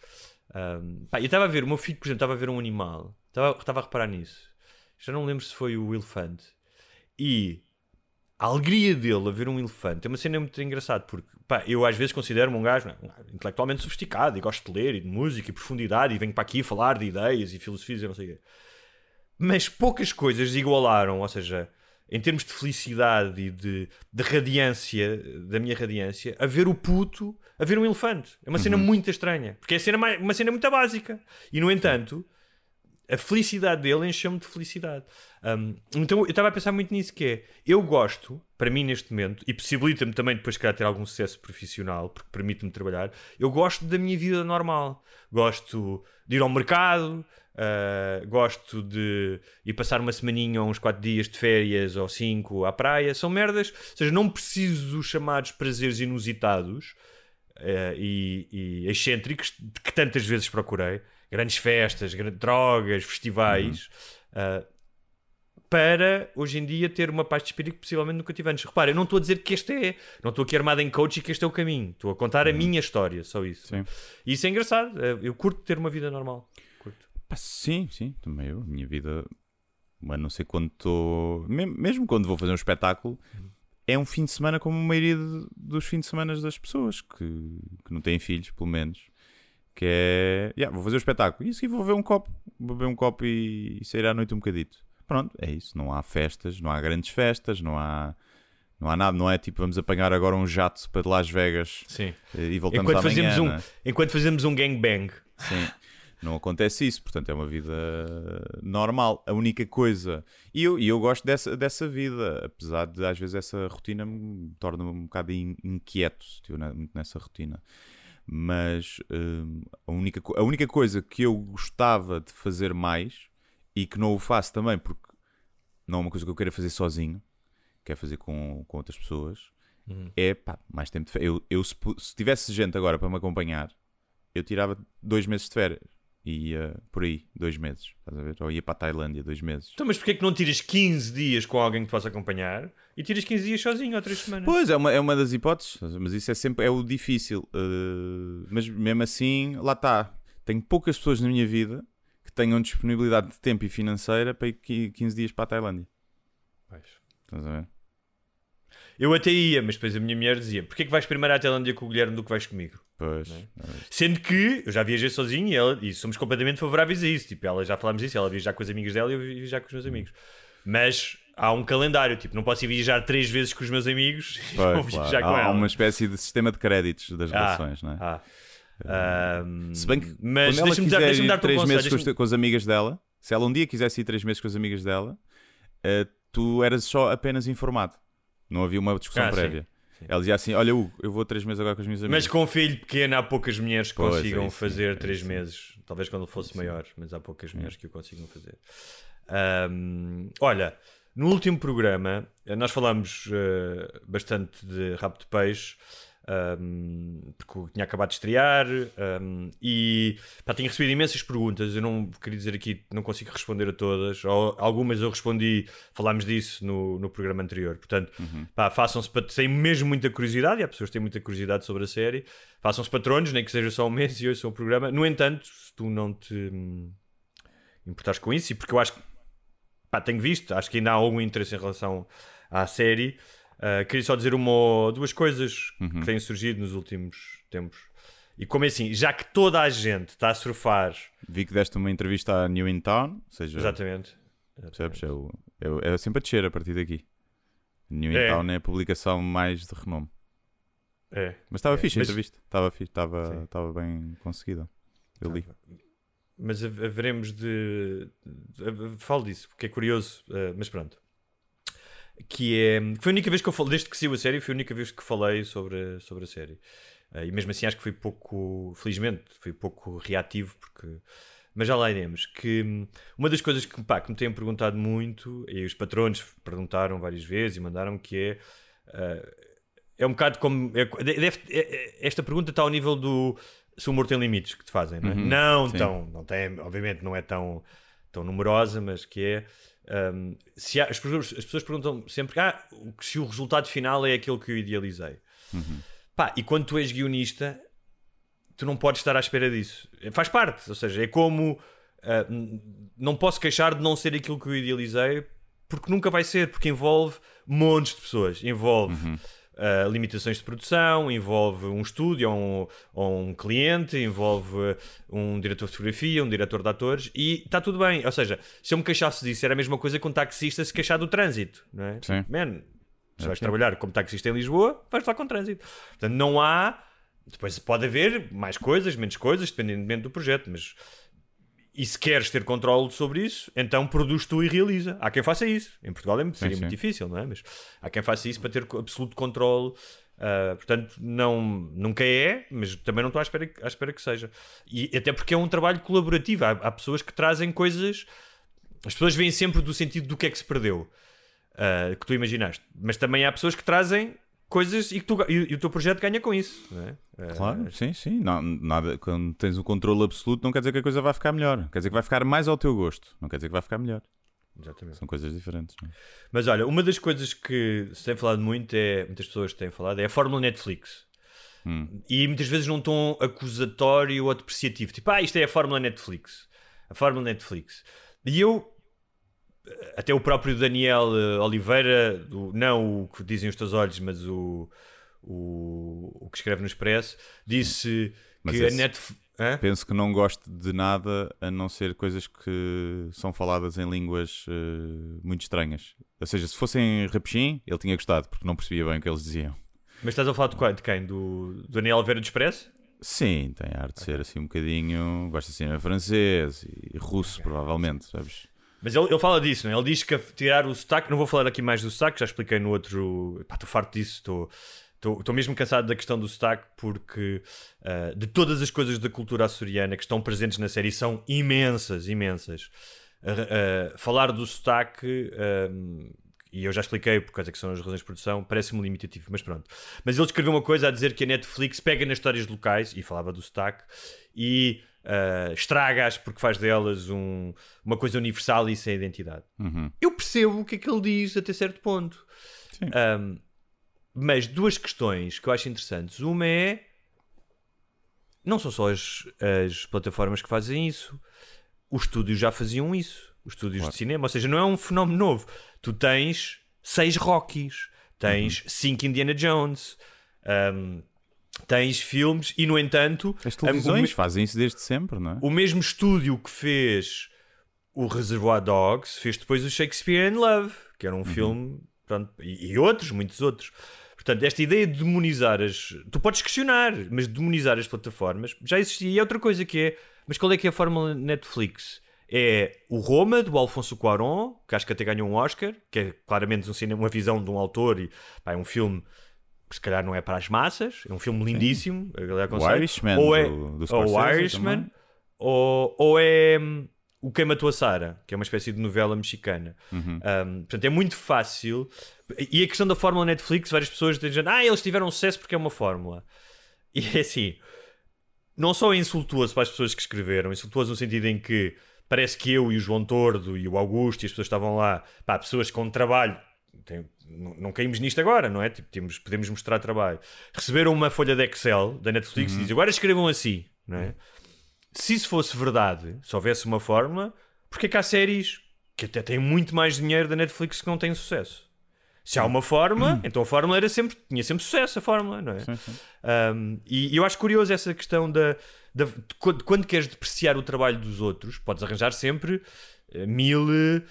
Um, pá, eu estava a ver, o meu filho, por exemplo, estava a ver um animal, estava, estava a reparar nisso. Já não lembro se foi o elefante. E a alegria dele a ver um elefante é uma cena muito engraçada, porque pá, eu às vezes considero-me um gajo não, é? intelectualmente sofisticado e gosto de ler e de música e profundidade e venho para aqui falar de ideias e filosofias e não sei o quê. Mas poucas coisas igualaram, ou seja, em termos de felicidade e de, de radiância, da minha radiância, a ver o puto a ver um elefante. É uma cena muito estranha, porque é cena mais, uma cena muito básica. E no entanto, a felicidade dele encheu-me de felicidade. Um, então eu estava a pensar muito nisso que é, eu gosto, para mim neste momento, e possibilita-me também depois de ter algum sucesso profissional, porque permite-me trabalhar, eu gosto da minha vida normal. Gosto de ir ao mercado, uh, gosto de ir passar uma semaninha ou uns 4 dias de férias ou 5 à praia. São merdas, ou seja, não preciso dos chamados prazeres inusitados uh, e, e excêntricos que tantas vezes procurei grandes festas, grandes drogas, festivais, uhum. uh, para hoje em dia ter uma paz de espírito que possivelmente nunca tive antes. Repara, eu não estou a dizer que este é, não estou aqui armado em coach e que este é o caminho, estou a contar uhum. a minha história, só isso. Sim. E isso é engraçado, eu curto ter uma vida normal. Curto. sim, sim, também eu, a minha vida, mas não sei quando estou, mesmo quando vou fazer um espetáculo. É um fim de semana como a maioria dos fins de semana das pessoas que, que não têm filhos, pelo menos que é, yeah, vou fazer o espetáculo, e isso vou beber um copo, vou beber um copo e, e sair à noite um bocadito. Pronto, é isso, não há festas, não há grandes festas, não há... Não há nada, não é tipo vamos apanhar agora um jato para Las Vegas Sim. e voltamos enquanto amanhã. Fazemos um, né? Enquanto fazemos um gangbang. Sim, não acontece isso, portanto é uma vida normal. A única coisa. E eu, e eu gosto dessa, dessa vida, apesar de às vezes essa rotina me torna um bocado inquieto, estive muito nessa rotina mas hum, a, única, a única coisa que eu gostava de fazer mais e que não o faço também porque não é uma coisa que eu queira fazer sozinho, quero fazer com, com outras pessoas, uhum. é pá, mais tempo de férias. Eu, eu se, se, tivesse gente agora para me acompanhar, eu tirava dois meses de férias e ia por aí, dois meses, estás a ver? Ou ia para a Tailândia, dois meses. Então, mas porquê que não tiras 15 dias com alguém que te possa acompanhar e tiras 15 dias sozinho ou 3 semanas? Pois, é uma, é uma das hipóteses, mas isso é sempre é o difícil. Uh, mas mesmo assim, lá está. Tenho poucas pessoas na minha vida que tenham disponibilidade de tempo e financeira para ir 15 dias para a Tailândia. Pois. Estás a ver? Eu até ia, mas depois a minha mulher dizia: Porquê que vais primeiro à Tailândia com o Guilherme do que vais comigo? Pois. É? Sendo que eu já viajei sozinho e, ela, e somos completamente favoráveis a isso. Tipo, ela já falámos disso, ela viajar com as amigas dela e eu viajar com os meus amigos. Mas há um calendário, tipo, não posso ir viajar três vezes com os meus amigos pois, e viajar claro. com há, ela. Há uma espécie de sistema de créditos das ah, relações, não é? Ah. Um, se bem que mas deixa-me dar, deixa dar três meses com, com, as amigas dela, se ela um dia quisesse ir três meses com as amigas dela, uh, tu eras só apenas informado. Não havia uma discussão ah, prévia. Sim, sim. Ela dizia assim: Olha, Hugo, eu vou três meses agora com as minhas amigas. Mas com um filho pequeno, há poucas mulheres que pois, consigam é isso, fazer é três meses. Talvez quando ele fosse maior, mas há poucas mulheres que o consigam fazer. Olha, no último programa, nós falamos uh, bastante de rabo de peixe um, porque tinha acabado de estrear um, e pá, tinha recebido imensas perguntas. Eu não queria dizer aqui, não consigo responder a todas. Ou, algumas eu respondi, falámos disso no, no programa anterior. Portanto, uhum. façam-se, têm mesmo muita curiosidade. E há pessoas que têm muita curiosidade sobre a série. Façam-se patronos, nem que seja só um mês e ouçam o programa. No entanto, se tu não te hum, importares com isso, e porque eu acho que pá, tenho visto, acho que ainda há algum interesse em relação à série. Uh, queria só dizer uma ou duas coisas uhum. que têm surgido nos últimos tempos. E como é assim, já que toda a gente está a surfar. Vi que deste uma entrevista à New in Town, seja. Exatamente. Percebes? É, o, é, é, sempre a descer a partir daqui. New in é. Town é a publicação mais de renome. É. Mas estava é. fixe a entrevista. Estava, estava, estava bem conseguida. Eu li. Mas haveremos de. Falo disso, porque é curioso, uh, mas pronto. Que é. Foi a única vez que eu falei, desde que saiu a série, foi a única vez que falei sobre, sobre a série. Uh, e mesmo assim acho que fui pouco, felizmente, fui pouco reativo, porque. Mas já lá iremos. Que hum, uma das coisas que, pá, que me têm perguntado muito, e os patronos perguntaram várias vezes e mandaram, que é. Uh, é um bocado como. É, deve, é, esta pergunta está ao nível do. Se o humor tem limites que te fazem, não é? Uhum, não sim. tão. Não tem, obviamente não é tão, tão numerosa, mas que é. Hum, se há- as, pessoas, as pessoas perguntam sempre ah, se o resultado final é aquele que eu idealizei. Pá, e quando tu és guionista, tu não podes estar à espera disso. Faz parte, ou seja, é como n- não posso queixar de não ser aquilo que eu idealizei, porque nunca vai ser, porque envolve montes de pessoas, envolve ah, limitações de produção, envolve um estúdio ou um, ou um cliente, envolve um diretor de fotografia, um diretor de atores, e está tudo bem. Ou seja, se eu me queixasse disso, era a mesma coisa que um taxista se queixar do trânsito, não é? Sim. Man, se vais trabalhar como taxista em Lisboa, vais lá com trânsito. Portanto, não há. Depois pode haver mais coisas, menos coisas, dependentemente do projeto, mas. E se queres ter controle sobre isso, então produz tu e realiza. Há quem faça isso. Em Portugal é, seria sim. muito difícil, não é? Mas há quem faça isso para ter absoluto controle. Ah, portanto, não, nunca é, mas também não estou à espera, à espera que seja. E até porque é um trabalho colaborativo. Há, há pessoas que trazem coisas. As pessoas veem sempre do sentido do que é que se perdeu uh, que tu imaginaste. Mas também há pessoas que trazem coisas e, que tu, e, e o teu projeto ganha com isso. Não é? Uh, Claro, sim, sim. Não, nada, quando tens um controle absoluto, não quer dizer que a coisa vai ficar melhor. Quer dizer que vai ficar mais ao teu gosto. Não quer dizer que vai ficar melhor. Exatamente. São coisas diferentes. não é? Mas olha, uma das coisas que se tem falado muito, é, muitas pessoas têm falado, é a fórmula Netflix. E muitas vezes num tom acusatório ou depreciativo. Tipo, ah, isto é a fórmula Netflix. A fórmula Netflix. E eu, até o próprio Daniel eh, Oliveira, do- não o que dizem os teus olhos, mas o, o, o que escreve no Expresso, disse Mas que a Netflix. Penso que não gosto de nada a não ser coisas que são faladas em línguas eh, muito estranhas. Ou seja, se fossem rapixim, ele tinha gostado, porque não percebia bem o que eles diziam. Mas estás a falar de, qual- de quem? Do, do Daniel Oliveira do Expresso? Sim, tem a arte de ser assim um bocadinho. Gosta de cinema francês e russo, provavelmente, sabes? Mas ele, ele fala disso, é? Ele diz que tirar o sotaque, não vou falar aqui mais do sotaque, já expliquei no outro. Estou farto disso, estou. Estou mesmo cansado da questão do sotaque porque ah, de todas as coisas da cultura açoriana que estão presentes na série são imensas, imensas. Ah, ah, falar do sotaque, ah, e eu já expliquei por causa que são as razões de produção, parece-me limitativo, mas pronto. Mas ele escreveu uma coisa a dizer que a Netflix pega nas histórias locais, e falava do sotaque, e estraga-as porque faz delas um- uma coisa universal e sem identidade. Eu percebo o que é que ele diz até certo ponto. Um, mas duas questões que eu acho interessantes. Uma é. Não são só as, as plataformas que fazem isso. Os estúdios já faziam isso. Os estúdios de cinema. Ou seja, não é um fenómeno novo. Tu tens seis Rockies, tens cinco Indiana Jones, um, tens filmes e, no entanto, As a- televisões me- fazem isso desde sempre, não é? o mesmo estúdio que fez o Reservoir Dogs fez depois o Shakespeare in Love, que era um filme, pronto, e, e outros, muitos outros. Portanto, esta ideia de demonizar as. Tu podes questionar, mas demonizar as plataformas já existia. E é outra coisa que é. Mas qual é que é a fórmula Netflix? É o Roma, do Alfonso Cuarón, que acho que até ganhou um Oscar, que é claramente um cinema, uma visão de um autor e pá, é um filme se calhar não é para as massas, é um filme lindíssimo. O. Irishman, ou é, do- do ou Irishman, ou, ou é hum, o Quem Matou a Sara, que é uma espécie de novela mexicana. Uhum. Um, portanto, é muito fácil. E a questão da fórmula Netflix, várias pessoas dizem, ah, eles tiveram sucesso porque é uma fórmula. E é assim, não só é insultuoso para as pessoas que escreveram, insultuoso no sentido em que parece que eu e o João Tordo e o Augusto e as pessoas que estavam lá, pá, pessoas com trabalho, tem- não, não caímos nisto agora, não é? Tipo, temos, podemos mostrar trabalho. Receberam uma folha de Excel da Netflix e dizem, agora escrevam assim, não é? Se isso fosse verdade, se houvesse uma fórmula, porque é que há séries que até têm muito mais dinheiro da Netflix que não têm sucesso? Se há uma fórmula, então a fórmula era sempre, tinha sempre sucesso, a fórmula, não é? Um, e eu acho curioso essa questão da, da- de quando, quando queres depreciar o trabalho dos outros, podes arranjar sempre eh, mil, eh,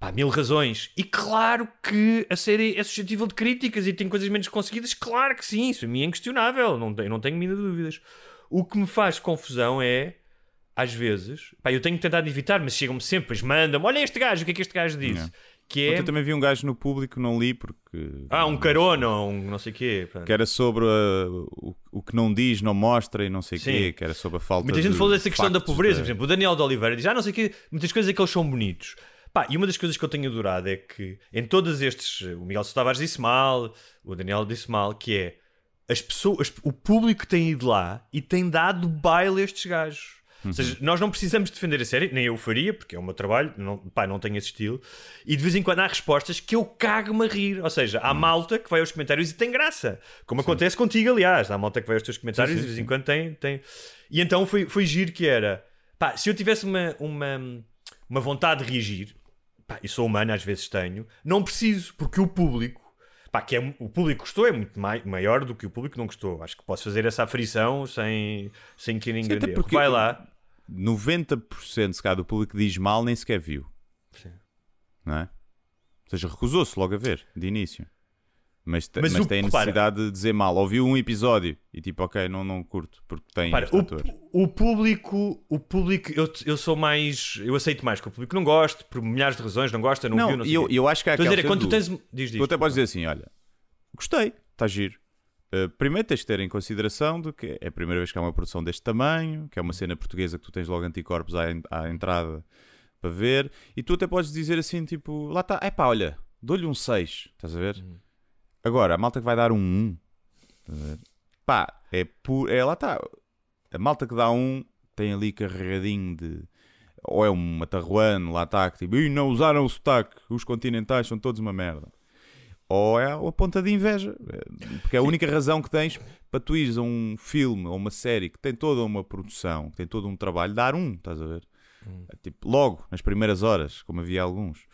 pá, mil razões. E claro que a série é suscetível de críticas e tem coisas menos conseguidas, claro que sim, isso a mim é inquestionável, não, tenho- não tenho de dúvidas. O que me faz confusão é, às vezes, pá, eu tenho tentado evitar, mas chegam-me sempre, pois mandam-me, olha este gajo, o que é que este gajo disse? que é. Ontem também vi um gajo no público, não li porque. Ah, um carona, ou um não sei o quê. pronto. Que era sobre uh, o, o que não diz, não mostra e não sei o Sim. quê, que era sobre a falta Muita gente de falou dessa questão da pobreza. da- Por exemplo, o Daniel de Oliveira diz: Ah, não sei o quê, muitas coisas é que eles são bonitos. Pá, e uma das coisas que eu tenho adorado é que em todos estes, o Miguel Sousa Tavares disse mal, o Daniel disse mal, que é as pessoas, o público tem ido lá e tem dado baile a estes gajos. Ou seja, nós não precisamos defender a série, nem eu faria, porque é o meu trabalho, não, pá, não tenho esse estilo. E de vez em quando há respostas que eu cago-me a rir. Ou seja, há malta que vai aos comentários e tem graça. Como acontece contigo, aliás. Há malta que vai aos teus comentários e de vez em quando tem. tem... E então foi, foi giro que era. Pá, se eu tivesse uma, uma, uma vontade de reagir, pá, e sou humano, às vezes tenho, não preciso, porque o público. Pá, que é, o público gostou é muito mai- maior do que o público não gostou. Acho que posso fazer essa aferição sem, sem que ninguém grande porque- Vai lá. 90% se calhar do público diz mal nem sequer viu. Não é? Ou seja, recusou-se logo a ver, de início. Mas, Mas mas o- tem a repara- necessidade de dizer mal. Ouviu um episódio e tipo, ok, não, não curto, porque tem este o, ator. o público, o público, eu, eu sou mais, eu aceito mais que o público não gosta, por milhares de razões, não gosta, não, viu, Não, não e sei eu, eu acho que há Estou a dizer, é quando tu tens. Diz, diz. Tu até podes dizer assim, olha, gostei, está giro. Uh, primeiro tens de ter em consideração de que é a primeira vez que há uma produção deste tamanho, que é uma cena portuguesa que tu tens logo anticorpos à, à entrada para ver, e tu até podes dizer assim, tipo, lá está, é pá, olha, dou-lhe um 6, estás a ver? Uhum. Agora, a malta que vai dar um 1, estás a ver? pá, é, pu é lá está, a malta que dá um tem ali carregadinho de. Ou é um matarruano, lá está, que tipo, "Ih, não usaram o sotaque, os continentais são todos uma merda. Ou é a ponta de inveja, É, porque é a única razão que tens para tu ires a um filme ou uma série que tem toda uma produção, que tem todo um trabalho, dar um, estás a ver? É Tipo, logo, nas primeiras horas, como havia alguns.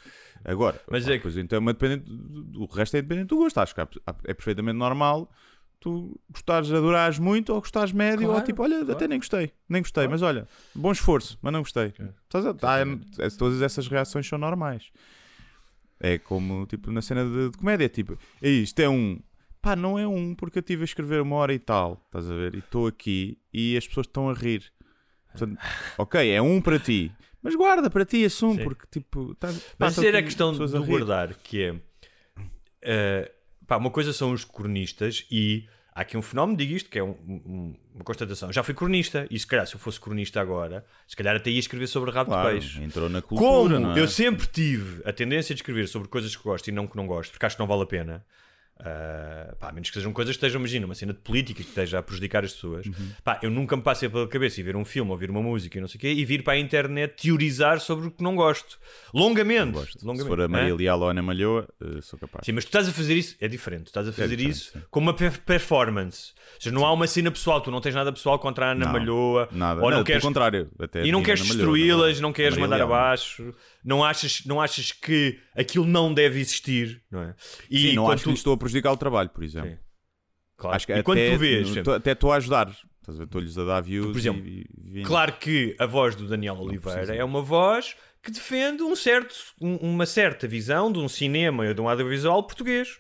Agora, Mas é que- pois então é dependente, do- o resto é independente do gosto. Acho que é perfeitamente normal tu gostares, adorares muito ou gostares médio, ou Claro, tipo, olha, até nem gostei, nem gostei, mas olha, bom esforço, mas não gostei. Estás a- tá, é- é- todas essas reações são normais. É como tipo na cena de, de comédia, tipo, é isto é um. Pá, não é um porque eu estive a escrever uma hora e tal, estás a ver? E estou aqui e as pessoas estão a rir. Portanto, ok, é um para ti, mas guarda para ti esse um, Sim. porque tipo. Tá, Mas ser a questão de a guardar, que é. eh, pá, uma coisa são os cronistas e há aqui um fenómeno, digo isto, que é um- um- uma constatação. Já fui cronista e se calhar se eu fosse cronista agora, se calhar até ia escrever sobre rabo Claro, de peixe. entrou na cultura, Como não é? eu sempre tive a tendência de escrever sobre coisas que gosto e não que não gosto, porque acho que não vale a pena. Ah, pá, a menos que sejam coisas que estejam, imagina, uma cena de política que esteja a prejudicar as pessoas. Uhum. Pá, eu nunca me passei pela cabeça e ver um filme, ouvir uma música e não sei o quê, e vir para a internet teorizar sobre o que não gosto. Longamente. Gosto. longamente Se for a não é? Maria Leal ou a Ana Malhoa, eh, sou capaz. Sim, mas tu estás a fazer isso, é diferente. Tu estás a fazer diferente, isso sim. com uma per- performance. Ou seja, não há uma cena pessoal, tu não tens nada pessoal contra a Ana Não, Nada. Nada. Ou não, Não, queres, contrário. E não queres Malhoa, destruí-las, é? não queres mandar Leal. abaixo, não achas, não achas que aquilo não deve existir, não é? E Sim, não acho que tu- lhe estou a prejudicar o trabalho, por exemplo. Sim. Claro. Acho que e até, quando tu vês, tô- até estou a ajudar. Estou-lhes a dar views por exemplo, e, e- e- claro que a voz do Daniel Oliveira é uma voz que defende um certo, um- uma certa visão de um cinema e de um audiovisual português.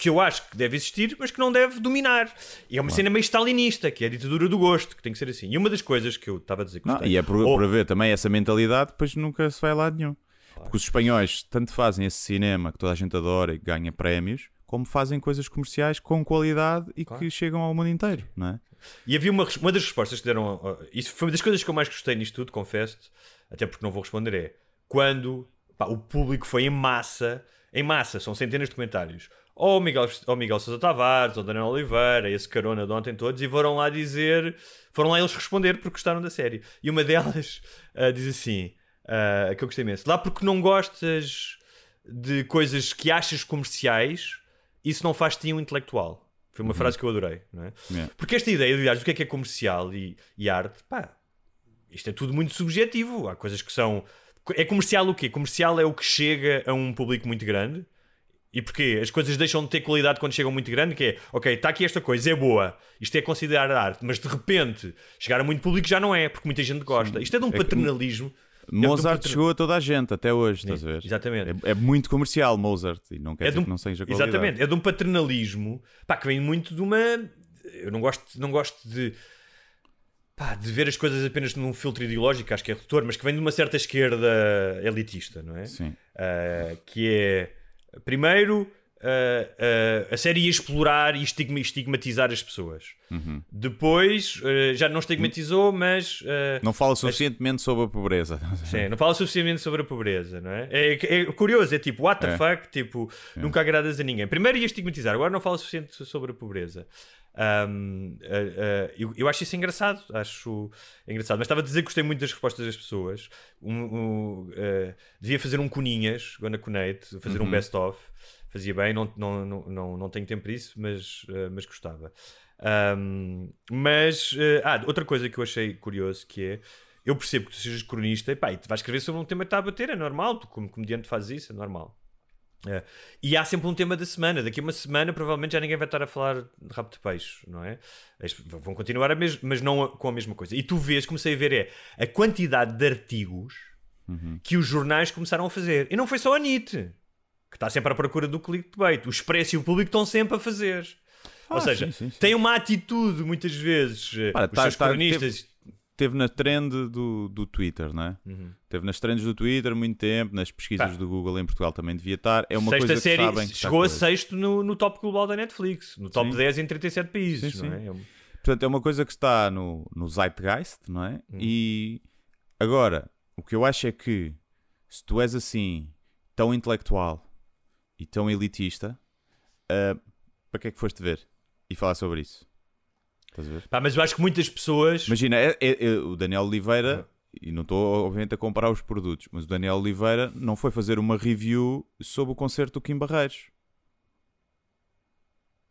Que eu acho que deve existir, mas que não deve dominar. E é uma cena meio stalinista, que é a ditadura do gosto, que tem que ser assim. E uma das coisas que eu estava a dizer que Não, e é por, Ou- por haver também essa mentalidade, depois nunca se vai a lado nenhum. Porque os espanhóis tanto fazem esse cinema que toda a gente adora e ganha prémios, como fazem coisas comerciais com qualidade e que chegam ao mundo inteiro, não é? E havia uma, uma das respostas que deram. uh, Isso foi uma das coisas que eu mais gostei nisto tudo, confesso-te, até porque não vou responder. É quando pá, o público foi em massa, em massa, são centenas de comentários. Ou Miguel, ou Miguel Sousa Tavares, ou Daniel Oliveira, esse carona de ontem todos, e foram lá dizer, foram lá eles responder porque gostaram da série. E uma delas uh, diz assim: uh, que eu gostei imenso, lá porque não gostas de coisas que achas comerciais, isso não faz de ti um intelectual. Foi uma frase que eu adorei, não é? Yeah. Porque esta ideia, aliás, do que é que é comercial e, e arte, pá, isto é tudo muito subjetivo. Há coisas que são. É comercial o quê? Comercial é o que chega a um público muito grande. E porquê? As coisas deixam de ter qualidade quando chegam muito grande, que é, ok, está aqui esta coisa, é boa, isto é considerado arte, mas de repente chegar a muito público já não é, porque muita gente gosta. Isto é de um que paternalismo. É Mozart patern- chegou a toda a gente até hoje, estás a ver? Exatamente. É, é muito comercial, Mozart, e não quer É dizer um- que não seja qualidade. Exatamente, é de um paternalismo pá, que vem muito de uma. Eu não gosto, não gosto de. pá, de ver as coisas apenas num filtro ideológico, acho que é redutor, mas que vem de uma certa esquerda elitista, não é? Sim. Uh, que é, primeiro, uh, uh, a série ia explorar e estigma- estigmatizar as pessoas. Uhum. Depois, uh, já não estigmatizou, mas. uh, Não fala suficientemente sobre a pobreza. Sim, não fala suficientemente sobre a pobreza, não é? É, é curioso, é tipo, what the É. fuck, tipo, nunca agradas a ninguém. Primeiro ia estigmatizar, agora não fala suficiente sobre a pobreza. Ahm, ah, ah, eu, eu acho isso engraçado, acho engraçado, mas estava a dizer que gostei muito das respostas das pessoas. Um, um, ah, devia fazer um Coninhas, Gonna Conate, fazer um Uhum. best-of, fazia bem, não, não, não, não, não tenho tempo para isso, mas, mas gostava. Mas, ah, outra coisa que eu achei curioso que é eu percebo que tu sejas cronista e pá, e tu vais escrever sobre um tema que está a bater, é normal, tu como comediante fazes isso, é normal. É. E há sempre um tema da semana. Daqui a uma semana, provavelmente, já ninguém vai estar a falar de rabo de peixe, não é? Eles vão continuar a mes mas não a- com a mesma coisa. E tu vês, comecei a ver, é a quantidade de artigos que os jornais começaram a fazer. E não foi só a NIT, que está sempre à procura do clickbait. O Expresso e o Público estão sempre a fazer. Ou Ah, seja, sim, sim, sim. tem uma atitude, muitas vezes, eh, Para, os tá- seus tá- cronistas... Teve na trend do, do Twitter, não é? Teve nas trends do Twitter muito tempo, nas pesquisas Uhum. Pá. do Google em Portugal também devia estar. É uma Sexta coisa série que sabem que chegou a sexto no, no top global da Netflix, no top Sim. 10 em 37 países, Sim, não sim. é? É Portanto, é uma coisa que está no, no zeitgeist, não é? Hum. E agora, o que eu acho é que se tu és assim, tão intelectual e tão elitista, ah, para que é que foste ver e falar sobre isso? Estás a ver? Pá, mas eu acho que muitas pessoas. Imagina, é- é- é- o Daniel Oliveira, e não estou obviamente a comparar os produtos, mas o Daniel Oliveira não foi fazer uma review sobre o concerto do Kim Barreiros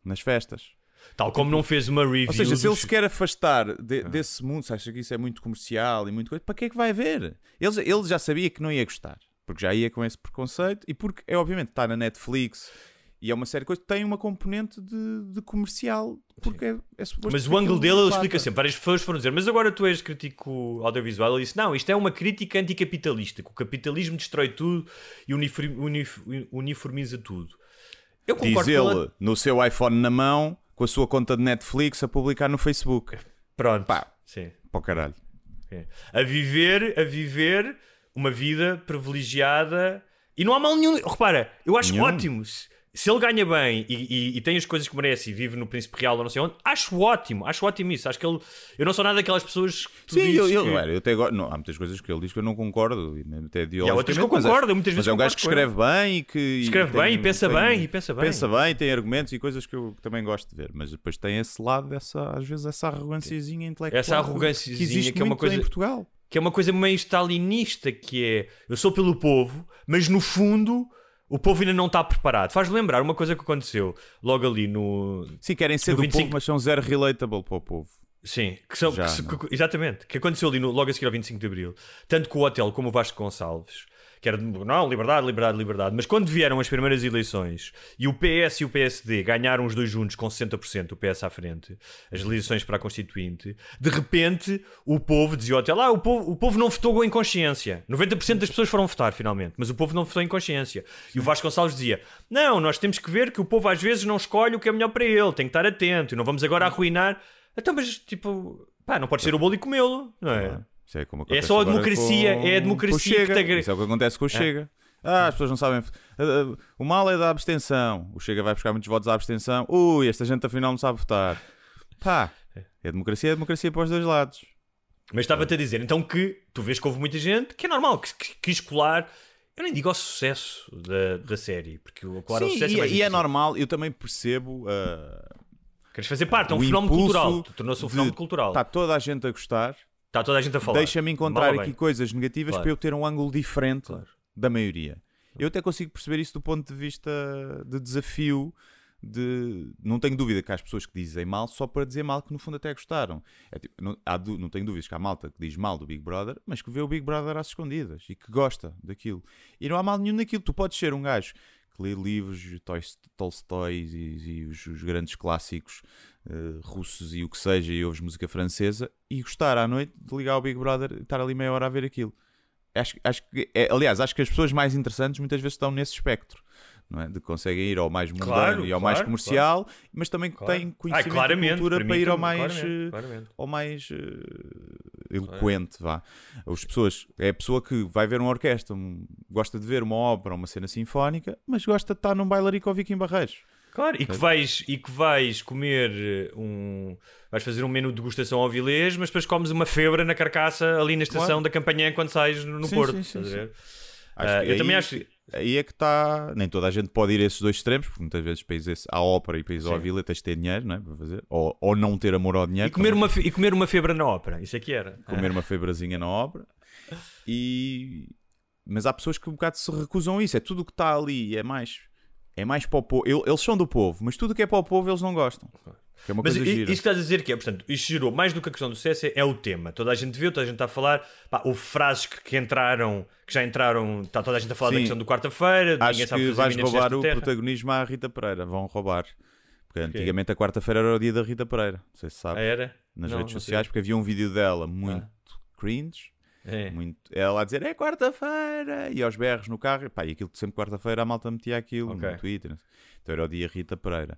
nas festas. Tal como não fez uma review. Ou seja, se ele dos- se quer afastar Ah. de- desse mundo, se acha que isso é muito comercial e muito coisa, para que é que vai ver? Ele, já- ele já sabia que não ia gostar, porque já ia com esse preconceito e porque é obviamente está na Netflix e é uma série de coisas que tem uma componente de, de comercial, porque é, é suposto Mas o ângulo dele ele explica sempre. Várias pessoas foram dizer, mas agora tu és crítico audiovisual. Ele disse: Não, isto é uma crítica anticapitalista. Que o capitalismo destrói tudo e uniform- unif- uniformiza tudo. Eu Diz concordo ele com ele. no seu iPhone na mão, com a sua conta de Netflix a publicar no Facebook. Pronto. Pá. Sim. Para o caralho. É. A viver, a viver uma vida privilegiada e não há mal nenhum. Repara, eu acho Nenhum. ótimo. Se, se ele ganha bem e, e- e tem as coisas que merece e vive no Príncipe Real ou não sei onde, acho ótimo, acho ótimo isso. Acho que ele. Eu não sou nada daquelas pessoas que tu Sim, dizes eu, eu, que- eu até agora, não, há muitas coisas que ele diz que eu não concordo, e mesmo até E há outras que eu mas é- concordo, muitas Mas vezes é um gajo que escreve bem e que. Escreve e bem e pensa bem, e pensa bem. Pensa bem, tem argumentos e coisas que eu também gosto de ver. Mas depois tem esse lado, dessa, às vezes, essa arroganciazinha intelectual. Essa arroganciazinha que existe que é uma coisa- em Portugal. que é uma coisa meio stalinista, que é eu sou pelo povo, mas no fundo o povo ainda não está preparado. Faz lembrar uma coisa que aconteceu logo ali no. Sim, querem ser do 25 povo, mas são zero relatable para o povo. Sim, que são, Já, que que- exatamente, que aconteceu ali no, logo a seguir ao 25 de Abril, tanto com o hotel como o Vasco Gonçalves, que era não, liberdade, liberdade, liberdade, mas quando vieram as primeiras eleições e o PS e o PSD ganharam os dois juntos com 60%, o PS à frente, as eleições para a Constituinte, de repente o povo dizia hotel, ah, o povo, o povo não votou em consciência, 90% das pessoas foram votar finalmente, mas o povo não votou em consciência. E o Vasco Gonçalves dizia, não, nós temos que ver que o povo às vezes não escolhe o que é melhor para ele, tem que estar atento, e não vamos agora arruinar então, mas tipo, pá, não pode ser o bolo e comê-lo, não é? Isso é, como É só a democracia, com- é a o democracia que te Isso é o que acontece com o Chega. Ah, as pessoas não sabem. Ah, ah, O mal é da abstenção. O Chega vai buscar muitos votos à abstenção. Ui, esta gente afinal não sabe votar. Pá, é democracia, é democracia para os dois lados. Mas estava-te a dizer, então que tu vês que houve muita gente que é normal, que, que quis colar, eu nem digo ao sucesso da, da série, porque o colar ao Sim, sucesso e, é mais e é normal, eu também percebo. ah, Queres fazer parte, é um o fenómeno cultural, tornou-se um fenómeno cultural. Está toda a gente a gostar. Está toda a gente a falar. Deixa-me encontrar aqui bem. coisas negativas Claro. para eu ter um ângulo diferente Claro. da maioria. Eu até consigo perceber isso do ponto de vista de desafio. De... Não tenho dúvida que há as pessoas que dizem mal só para dizer mal que no fundo até gostaram. É tipo, não, há não tenho dúvidas que há malta que diz mal do Big Brother, mas que vê o Big Brother às escondidas e que gosta daquilo. E não há mal nenhum naquilo. Tu podes ser um gajo lê livros de Toys- Tolstói e, e os, os grandes clássicos eh, russos e o que seja, e ouves música francesa, e gostar à noite de ligar ao Big Brother e estar ali meia hora a ver aquilo. Acho, acho que, é, aliás, acho que as pessoas mais interessantes muitas vezes estão nesse espectro não é? De que conseguem ir ao mais mundano Claro, e ao mais claro, comercial, mas também que Claro. têm conhecimento claramente, de cultura para para, ir ao mais, claramente, eh, ao mais eh, eloquente, vá. As pessoas, é a pessoa que vai ver uma orquestra, um- gosta de ver uma ópera, uma cena sinfónica, mas gosta de estar num bailarico ao Vicky em Barreiros. Claro, e que, vais, e que vais comer eh, um. Vais fazer um menu de degustação ao vilês, mas depois comes uma febra na carcaça ali na estação Claro. da campanha quando sais no Sim, Porto. sim, sim, que eu aí- também acho. Aí é que está. Nem toda a gente pode ir a esses dois extremos, porque muitas vezes para ir à ópera e ao Sim. vila tens de ter dinheiro, não é? Para fazer. Ou, ou não ter amor ao dinheiro. E comer, também. uma, fe- e comer uma febra na ópera, isso é que era. comer uma febrazinha na obra. E... Mas há pessoas que um bocado se recusam a isso. É tudo o que está ali. É mais, é mais para o povo. Eles são do povo, mas tudo o que é para o povo eles não gostam. Que é uma Mas coisa i- gira. isso que estás a dizer que é, portanto, isto gerou mais do que a questão do sucesso é, é o tema. Toda a gente viu, toda a gente está a falar. Pá, houve frases que, que entraram, que já entraram, está toda a gente a falar da Sim. questão do quarta-feira. ninguém Acho sabe que fazer vais minas de roubar o de terra. protagonismo à Rita Pereira. Vão roubar. Porque antigamente a quarta-feira era o dia da Rita Pereira. Não sei se. Ah, era? Nas Não, redes não sociais, porque havia um vídeo dela muito cringe. É. Muito, ela a dizer é quarta-feira e aos berros no carro, e pá, e aquilo que sempre quarta-feira a malta metia aquilo Ok. no Twitter, então era o dia Rita Pereira.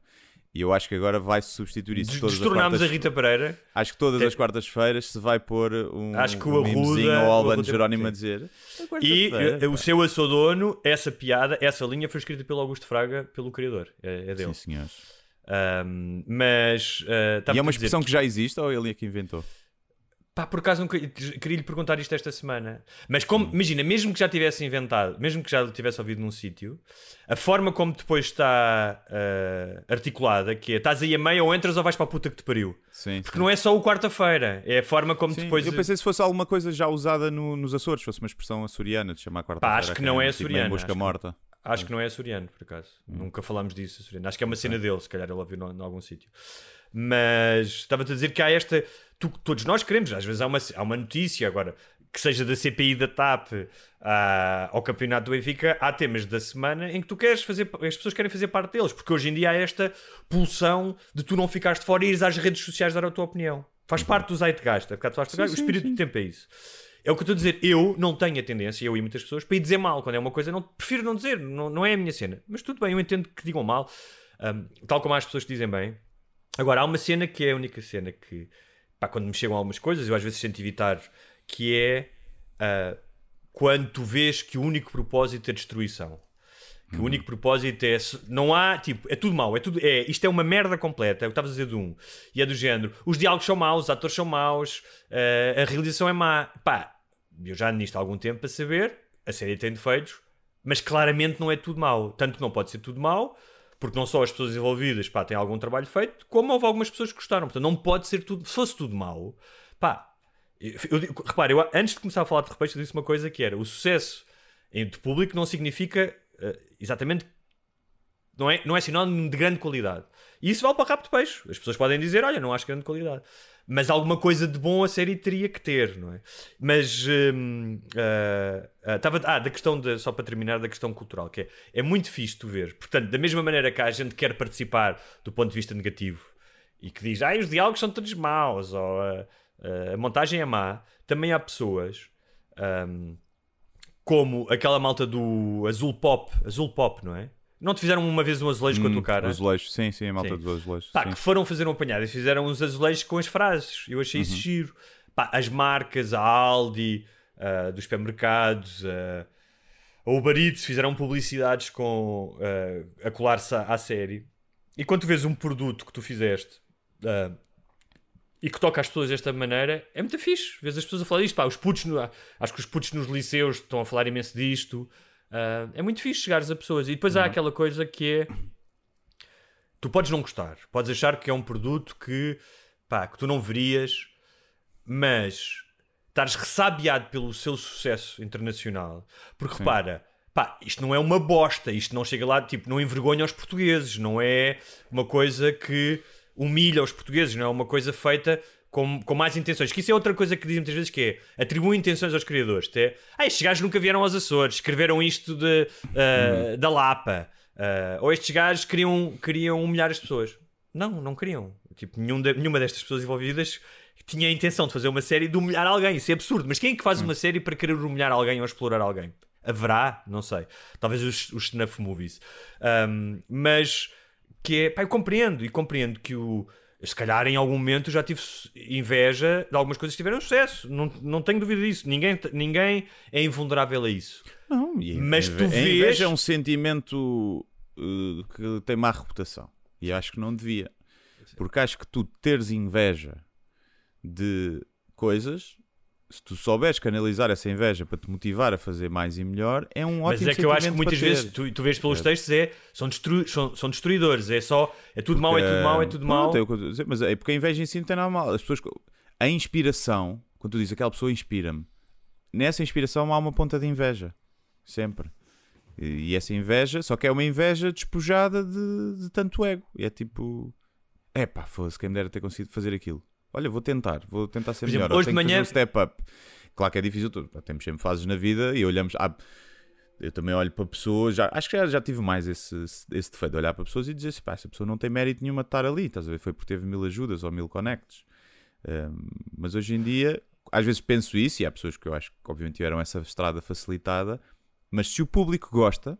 E eu acho que agora vai-se substituir isso Des- todas as Destornámos a quartas- Rita Pereira. Acho que todas Tem- as quartas-feiras se vai pôr um, Acho que o um Arruda- ao Albano Jerónimo a dizer "É E o pá." seu assodono, essa piada, essa linha foi escrita pelo Augusto Fraga, pelo criador. É, é dele. Sim, senhores. Ahm, mas. eh, E é uma a expressão que já existe ou ele é que inventou? Pá, por acaso nunca- queria lhe perguntar isto esta semana. Mas como, imagina, mesmo que já tivesse inventado, mesmo que já tivesse ouvido num sítio, a forma como depois está eh, articulada, que é estás aí a meio ou entras ou vais para a puta que te pariu. Sim, Porque não é só o quarta-feira, é a forma como Sim, depois. eu pensei se fosse alguma coisa já usada no- nos Açores, fosse uma expressão açoriana de chamar quarta-feira. acho que não é tipo, açoriana, que- morta. Acho que não é açoriano, por acaso. Hum. Nunca falámos disso, açoriano. Acho que é uma cena dele, se calhar ele ouviu em algum sítio. Mas estava-te a dizer que há esta. Tu- todos nós queremos, às vezes há uma, há uma notícia agora. Que seja da CPI da TAP à- ao campeonato do Benfica, há temas da semana em que tu queres fazer, as pessoas querem fazer parte deles, porque hoje em dia há esta pulsão de tu não ficares de fora e ires às redes sociais dar a tua opinião. Faz parte do zeitgeist, é falaste do Sim, o espírito sim. do tempo é isso. É o que eu estou a dizer. Eu não tenho a tendência, eu e muitas pessoas, para ir dizer mal. Quando é uma coisa, não, prefiro não dizer. Não, não é a minha cena. Mas tudo bem, eu entendo que digam mal. um, tal como as pessoas que dizem bem. Agora, há uma cena que é a única cena que, pá, quando me chegam algumas coisas, eu às vezes tento evitar, que é ah, quando tu vês que o único propósito é destruição. Que o único propósito é. Não há. Tipo, é tudo mau. É tudo, é, isto é uma merda completa. É o que estavas a dizer de um. E é do género. Os diálogos são maus, os atores são maus, eh, a realização é má. Pá, eu já ando nisto há algum tempo para saber. A série tem defeitos, mas claramente não é tudo mau. Tanto que não pode ser tudo mau, porque não só as pessoas envolvidas pá, têm algum trabalho feito, como houve algumas pessoas que gostaram. Portanto, não pode ser tudo. Se fosse tudo mau, pá. Eu, eu, repare, eu, antes de começar a falar de repente, eu disse uma coisa que era: o sucesso de público não significa eh, exatamente não é, não é sinónimo de grande qualidade. E isso vale para rápido peixe. As pessoas podem dizer, olha, não acho grande qualidade. Mas alguma coisa de bom a série teria que ter, não é? Mas hum, ah, ah, tava, ah, da questão de, só para terminar, da questão cultural, que é, é muito fixe tu ver. Portanto, da mesma maneira que a gente quer participar do ponto de vista negativo e que diz, ah, os diálogos são todos maus, ou ah, ah, a montagem é má, também há pessoas hum, como aquela malta do Azul Pop, Azul Pop, não é? Não te fizeram uma vez um azulejo com a tua cara? Os azulejos, sim, sim, a malta Sim. dos azulejos. Pá, sim. que foram fazer um apanhado e fizeram uns azulejos com as frases. Eu achei Uhum. isso giro. Pá, as marcas, a Aldi, ah, dos supermercados, ah, a Uber Eats fizeram publicidades com ah, a colar-se à, à série. E quando tu vês um produto que tu fizeste ah, e que toca as pessoas desta maneira, é muito fixe. Vês as pessoas a falar disto. Pá, os putos no- acho que os putos nos liceus estão a falar imenso disto. Ah, é muito fixe chegares a pessoas. E depois há aquela coisa que é tu podes não gostar, podes achar que é um produto que, pá, que tu não verias, mas estares ressabiado pelo seu sucesso internacional. Porque repara, pá, isto não é uma bosta, isto não chega lá, tipo, não envergonha os portugueses, não é uma coisa que humilha os portugueses, não é uma coisa feita com, com mais intenções. Que isso é outra coisa que dizem muitas vezes que é atribuem intenções aos criadores. que É, ah, estes gajos nunca vieram aos Açores, escreveram isto de, ah, da Lapa. ah, ou estes gajos queriam, queriam humilhar as pessoas. Não, não queriam. Tipo, nenhum de- nenhuma destas pessoas envolvidas tinha a intenção de fazer uma série de humilhar alguém. Isso é absurdo. Mas quem é que faz uma série para querer humilhar alguém ou explorar alguém? Haverá, não sei. Talvez os, os snuff movies. Um, mas que é, pá, eu compreendo e compreendo que o. Se calhar em algum momento já tive inveja de algumas coisas que tiveram sucesso. Não, não tenho dúvida disso. Ninguém, ninguém é invulnerável a isso. Não, Mas tu vês- inveja é um sentimento uh, que tem má reputação. E acho que não devia. Porque acho que tu teres inveja de coisas, se tu souberes canalizar essa inveja para te motivar a fazer mais e melhor, é um ótimo Mas é que eu acho que muitas vezes tu, tu vês pelos textos é são, destru, são, são destruidores, é só é tudo mau, é tudo mau, é tudo mau. É mas é porque a inveja em si não tem nada mal. As pessoas, a inspiração, quando tu dizes aquela pessoa inspira-me, nessa inspiração há uma ponta de inveja. Sempre. E, e essa inveja, só que é uma inveja despojada de, de tanto ego. E é tipo, é pá, foda-se, quem me dera ter conseguido fazer aquilo. Olha, vou tentar, vou tentar ser exemplo, melhor. hoje de manhã- um step up. Claro que é difícil, tu- temos sempre fases na vida e olhamos. ah, eu também olho para pessoas, já, acho que já, já tive mais esse, esse defeito de olhar para pessoas e dizer assim, pá, essa pessoa não tem mérito nenhum a estar ali, estás a ver? Foi porque teve mil ajudas ou mil connects. Um, mas hoje em dia, às vezes penso isso, e há pessoas que eu acho que obviamente tiveram essa estrada facilitada, mas se o público gosta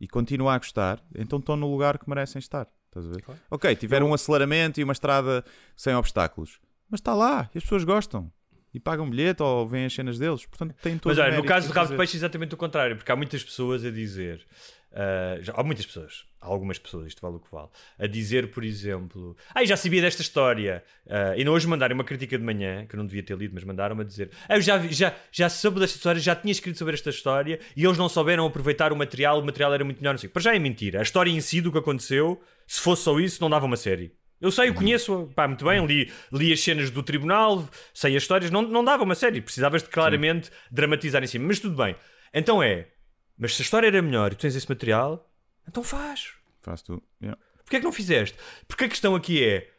e continua a gostar, então estão no lugar que merecem estar. Estás a ver? Ok, tiveram um aceleramento e uma estrada sem obstáculos, mas está lá e as pessoas gostam. E pagam bilhete ou veem as cenas deles, portanto têm todo Mas olha, no caso do Rabo de. Peixe, é exatamente o contrário, porque há muitas pessoas a dizer. ah, já, há muitas pessoas, há algumas pessoas, isto vale o que vale, a dizer, por exemplo, ah, eu já sabia desta história. Ah, e não hoje mandarem uma crítica de manhã, que eu não devia ter lido, mas mandaram-me a dizer, ah, eu já, já, já soube desta história, já tinha escrito sobre esta história e eles não souberam aproveitar o material, o material era muito melhor. Não sei. Para já é mentira. A história em si do que aconteceu, se fosse só isso, não dava uma série. Eu sei, eu conheço pá, muito bem, li, li as cenas do tribunal, sei as histórias, não, não dava uma série, precisavas de claramente dramatizar em cima, mas tudo bem. Então é, mas se a história era melhor e tu tens esse material, então faz. Faz tu. Yeah. Porquê é que não fizeste? Porque a questão aqui é,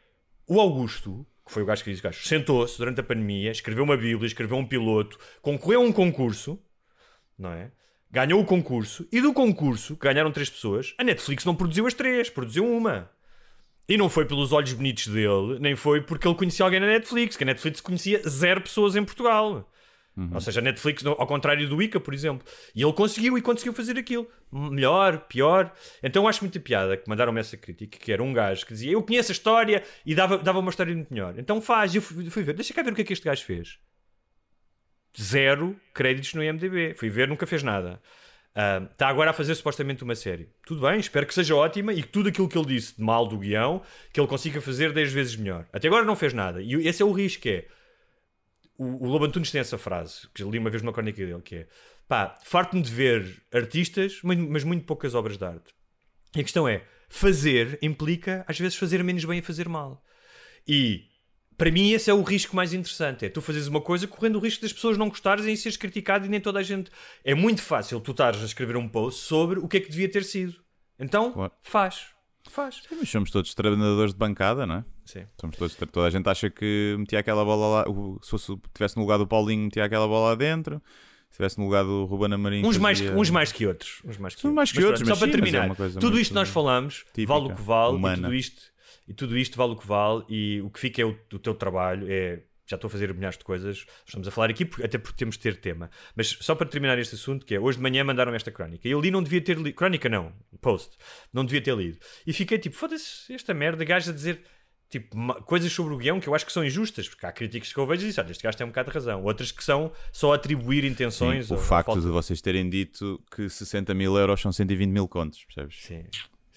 o Augusto, que foi o gajo que disse, gajo, sentou-se durante a pandemia, escreveu uma bíblia, escreveu um piloto, concorreu a um concurso, não é? Ganhou o concurso, e do concurso, que ganharam três pessoas, a Netflix não produziu as três, produziu uma. E não foi pelos olhos bonitos dele, nem foi porque ele conhecia alguém na Netflix, que a Netflix conhecia zero pessoas em Portugal. Ou seja, a Netflix, ao contrário do Ica, por exemplo. E ele conseguiu e conseguiu fazer aquilo. Melhor, pior. Então acho muita piada que mandaram-me essa crítica, que era um gajo que dizia eu conheço a história e dava, dava uma história muito melhor. Então faz. E eu fui, fui ver, deixa cá ver o que é que este gajo fez. Zero créditos no IMDB. Fui ver, nunca fez nada. Ah, Está agora a fazer supostamente uma série. Tudo bem, espero que seja ótima e que tudo aquilo que ele disse de mal do guião, que ele consiga fazer 10 vezes melhor. Até agora não fez nada. E esse é o risco, é... O, o Lobo Antunes tem essa frase, que li uma vez numa crónica dele, que é... Pá, farto-me de ver artistas, mas muito poucas obras de arte. E a questão é, fazer implica, às vezes, fazer menos bem e fazer mal. E... Para mim, esse é o risco mais interessante. É tu fazes uma coisa correndo o risco das pessoas não gostarem e seres criticado e nem toda a gente. É muito fácil tu estares a escrever um post sobre o que é que devia ter sido. Então, Claro. faz. Faz. Sim, mas somos todos treinadores de bancada, não é? Sim. Somos todos, toda a gente acha que metia aquela bola lá. Se fosse, estivesse no lugar do Paulinho, metia aquela bola lá dentro. Se estivesse no lugar do Ruben Amorim. Uns mais, uns mais que outros. Uns mais que Uns mais que Mas outros, pronto, mas só para sim, mas é terminar, tudo isto nós falamos, típica, vale o que vale, e tudo, isto, e tudo isto vale o que vale, e o que fica é o, o teu trabalho. É, já estou a fazer milhares de coisas, estamos a falar aqui, até porque temos de ter tema. Mas só para terminar este assunto, que é hoje de manhã mandaram esta crónica. E eu li não devia ter lido. Crónica não, post. Não devia ter lido. E fiquei tipo, foda-se, esta merda, gajo a dizer. Tipo, coisas sobre o guião que eu acho que são injustas, porque há críticas que eu vejo e dizem, olha, este gajo tem um bocado de razão. Outras que são só atribuir intenções. Sim, o facto de vocês terem dito que 60 mil euros são 120 mil contos, percebes? Sim,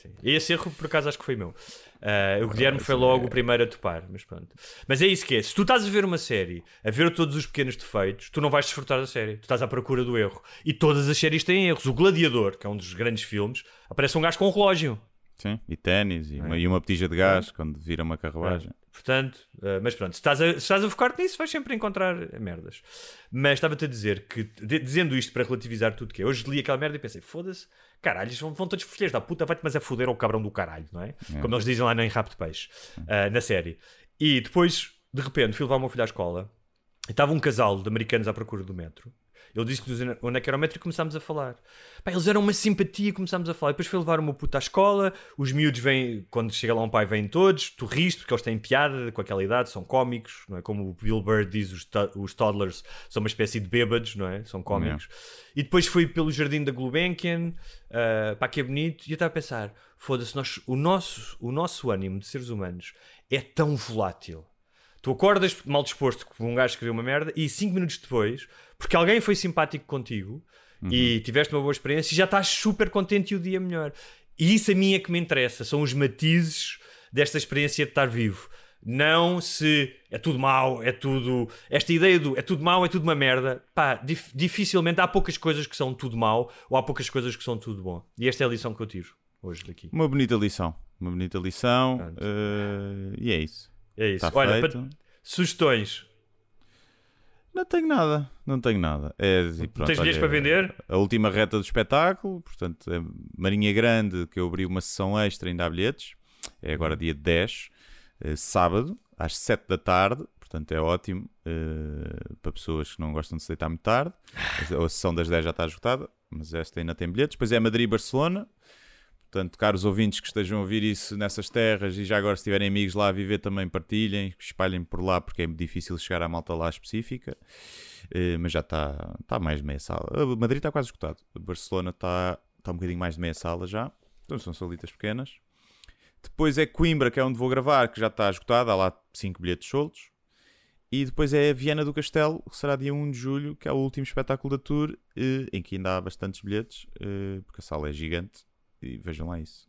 sim. E esse erro, por acaso, acho que foi meu. Ah, o Guilherme foi logo o primeiro a topar, mas pronto. Mas é isso que é. Se tu estás a ver uma série, a ver todos os pequenos defeitos, tu não vais desfrutar da série. Tu estás à procura do erro. E todas as séries têm erros. O Gladiador, que é um dos grandes filmes, aparece um gajo com um relógio. Sim, e ténis, É. e, uma, e uma petija de gás quando vira uma carruagem. Portanto, ah, mas pronto, se estás, a, se estás a focar-te nisso, vais sempre encontrar merdas. Mas estava-te a dizer que, de- dizendo isto para relativizar tudo, que é, hoje li aquela merda e pensei, foda-se, caralho, eles vão, vão todos filhos da puta, vai-te mas a foder ao cabrão do caralho, não é? Como eles dizem lá Em Rabo de Peixe, ah, na série. E depois, de repente, fui levar o meu filho à escola E estava um casal de americanos à procura do metro. Ele disse-nos onde é que era o metro e começámos a falar. Pá, eles eram uma simpatia, começámos a falar. Depois foi levar o meu puto à escola. Os miúdos vêm, quando chega lá um pai, vêm todos, tu riste, porque eles têm piada com aquela idade, são cómicos, não é? Como o Bill Bird diz, os, to- os toddlers são uma espécie de bêbados, não é? São cómicos. E depois fui pelo jardim da Gulbenkian, uh, pá, que é bonito, e eu estava a pensar: foda-se, o, nosso, o nosso ânimo de seres humanos é tão volátil. Tu acordas mal disposto com um gajo escreveu uma merda e cinco minutos depois, porque alguém foi simpático contigo e tiveste uma boa experiência, já estás super contente e o dia melhor. E isso a mim é que me interessa, são os matizes desta experiência de estar vivo. Não se é tudo mau, é tudo. Esta ideia do é tudo mau, é tudo uma merda. Pá, dif- dificilmente há poucas coisas que são tudo mau ou há poucas coisas que são tudo bom. E esta é a lição que eu tiro hoje daqui. Uma bonita lição. Uma bonita lição. Eh, e é isso. É isso. Está Olha, feito. pa- sugestões. Não tenho nada. Não tenho nada. É, pronto, Tens bilhetes para vender? A última reta do espetáculo. Portanto, é Marinha Grande, que eu abri uma sessão extra, ainda há bilhetes. É agora dia 10, eh, sábado, às 7 da tarde. Portanto, é ótimo eh, para pessoas que não gostam de se deitar muito tarde. A sessão das 10 já está esgotada, mas esta ainda tem bilhetes. Depois é Madrid e Barcelona. Portanto, caros ouvintes que estejam a ouvir isso nessas terras e já agora se tiverem amigos lá a viver também partilhem, espalhem por lá porque é difícil chegar à malta lá específica. Eh, mas já está tá mais de meia sala. A Madrid está quase esgotado. Barcelona está tá um bocadinho mais de meia sala já. Então são salitas pequenas. Depois é Coimbra, que é onde vou gravar, que já está esgotado. Há lá 5 bilhetes soltos. E depois é Viana do Castelo, que será dia 1 de julho, que é o último espetáculo da tour, eh, em que ainda há bastantes bilhetes, eh, porque a sala é gigante. E vejam lá isso.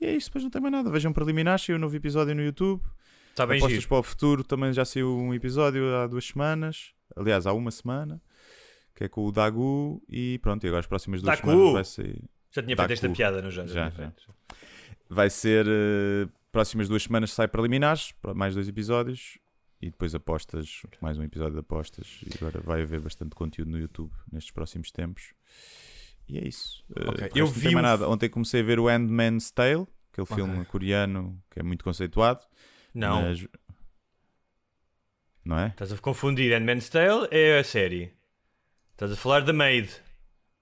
E é isso, depois não tem mais nada. Vejam preliminares, saiu um novo episódio no YouTube. Está bem Apostas giro. para o futuro também já saiu um episódio há duas semanas. Aliás, há uma semana. Que é com o Dagu. E pronto, e agora as próximas duas semanas vai sair. Já tinha feito esta piada, não já? Já, tinha já. Vai ser. eh, próximas duas semanas sai preliminares. Mais dois episódios. E depois apostas. Mais um episódio de apostas. E agora vai haver bastante conteúdo no YouTube nestes próximos tempos. E é isso. Eh, Ok, de eu não vi tem nada. Ontem comecei a ver o Handman's Tale. Aquele Ok. filme coreano que é muito conceituado. Não, mas- Não é? estás a confundir. Handmaid's Tale é a série. Estás a falar da Maid.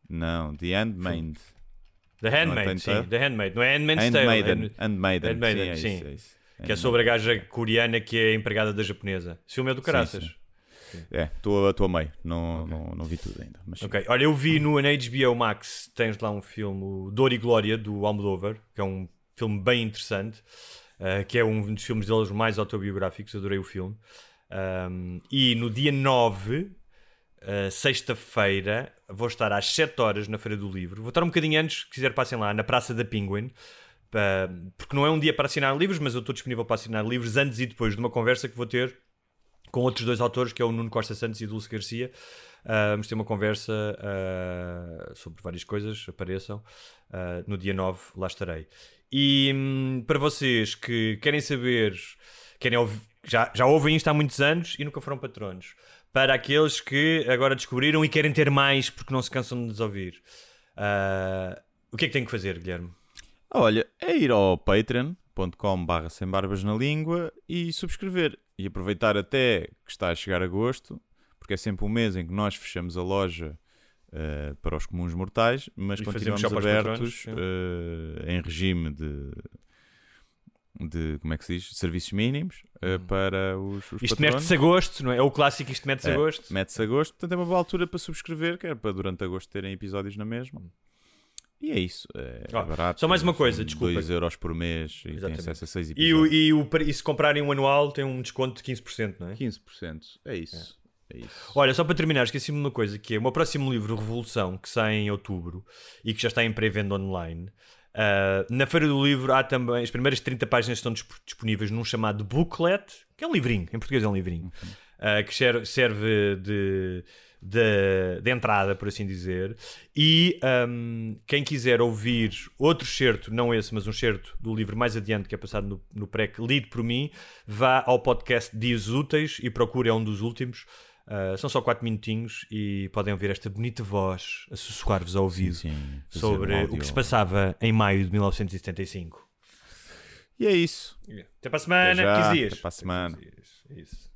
Não, The Handmaid. The é Handmaid, sim. Tale? The Handmaid. Não é Handmaid's Tale. Handmaiden. Hand- Handmaiden. Handmaiden, sim, é sim. isso, é isso. Que é sobre a gaja coreana que é empregada da japonesa. Esse filme é do caraças. sim. É, estou a meio. Não, não, não vi tudo ainda. Mas. Ok, olha, eu vi no na HBO Max, tens lá um filme, Dor e Glória, do Almodóvar, que é um filme bem interessante, uh, que é um dos filmes deles mais autobiográficos, adorei o filme. Um, e no dia 9, uh, sexta-feira, vou estar às 7 horas na Feira do Livro. Vou estar um bocadinho antes, se quiser passem lá, na Praça da Penguin, porque não é um dia para assinar livros, mas eu estou disponível para assinar livros antes e depois de uma conversa que vou ter com outros dois autores, que é o Nuno Costa Santos e Dulce Garcia. Ah, vamos ter uma conversa ah, sobre várias coisas, apareçam. Ah, no dia 9 lá estarei. E hum, para vocês que querem saber, querem ouvir, já, já ouvem isto há muitos anos e nunca foram patronos. Para aqueles que agora descobriram e querem ter mais porque não se cansam de nos ouvir. O que é que têm que fazer, Guilherme? Olha, é ir ao patreon.com barra sem barbas na língua e subscrever. E aproveitar até que está a chegar agosto, porque é sempre um mês em que nós fechamos a loja eh, para os comuns mortais, mas E continuamos abertos eh, em regime de, de, como é que se diz, serviços mínimos eh, para os, os. Isto mete-se a gosto, não é? É o clássico, isto mete-se a É, gosto. Mete-se a gosto, portanto é uma boa altura para subscrever, que é para durante agosto terem episódios na mesma. E é isso. É, Ó, barato. só mais uma coisa, desculpa. 2 euros por mês e tem Exatamente. acesso a 6 E, episódios. o, e, o, e se comprarem um anual tem um desconto de 15%, não é? 15%. É isso. É, isso. Olha, só para terminar, esqueci-me de uma coisa, que é o meu próximo livro, Revolução, que sai em outubro e que já está em pré-venda online. ah, na Feira do Livro há também, as primeiras 30 páginas estão disp- disponíveis num chamado booklet, que é um livrinho, em português é um livrinho, ah, que ser- serve de, de, de entrada, por assim dizer. E ahm, quem quiser ouvir outro certo, não esse, mas um certo do livro mais adiante, que é passado no, no pré, lido por mim, vá ao podcast Dias Úteis e procure, é um dos últimos. Uh, são só 4 minutinhos e podem ouvir esta bonita voz a sussurrar-vos ao ouvido sim, fazer sobre um o que se passava em maio de 1975. E é isso. Até para a semana, Até já, 15 dias. até para a semana. Até 15 dias. Isso.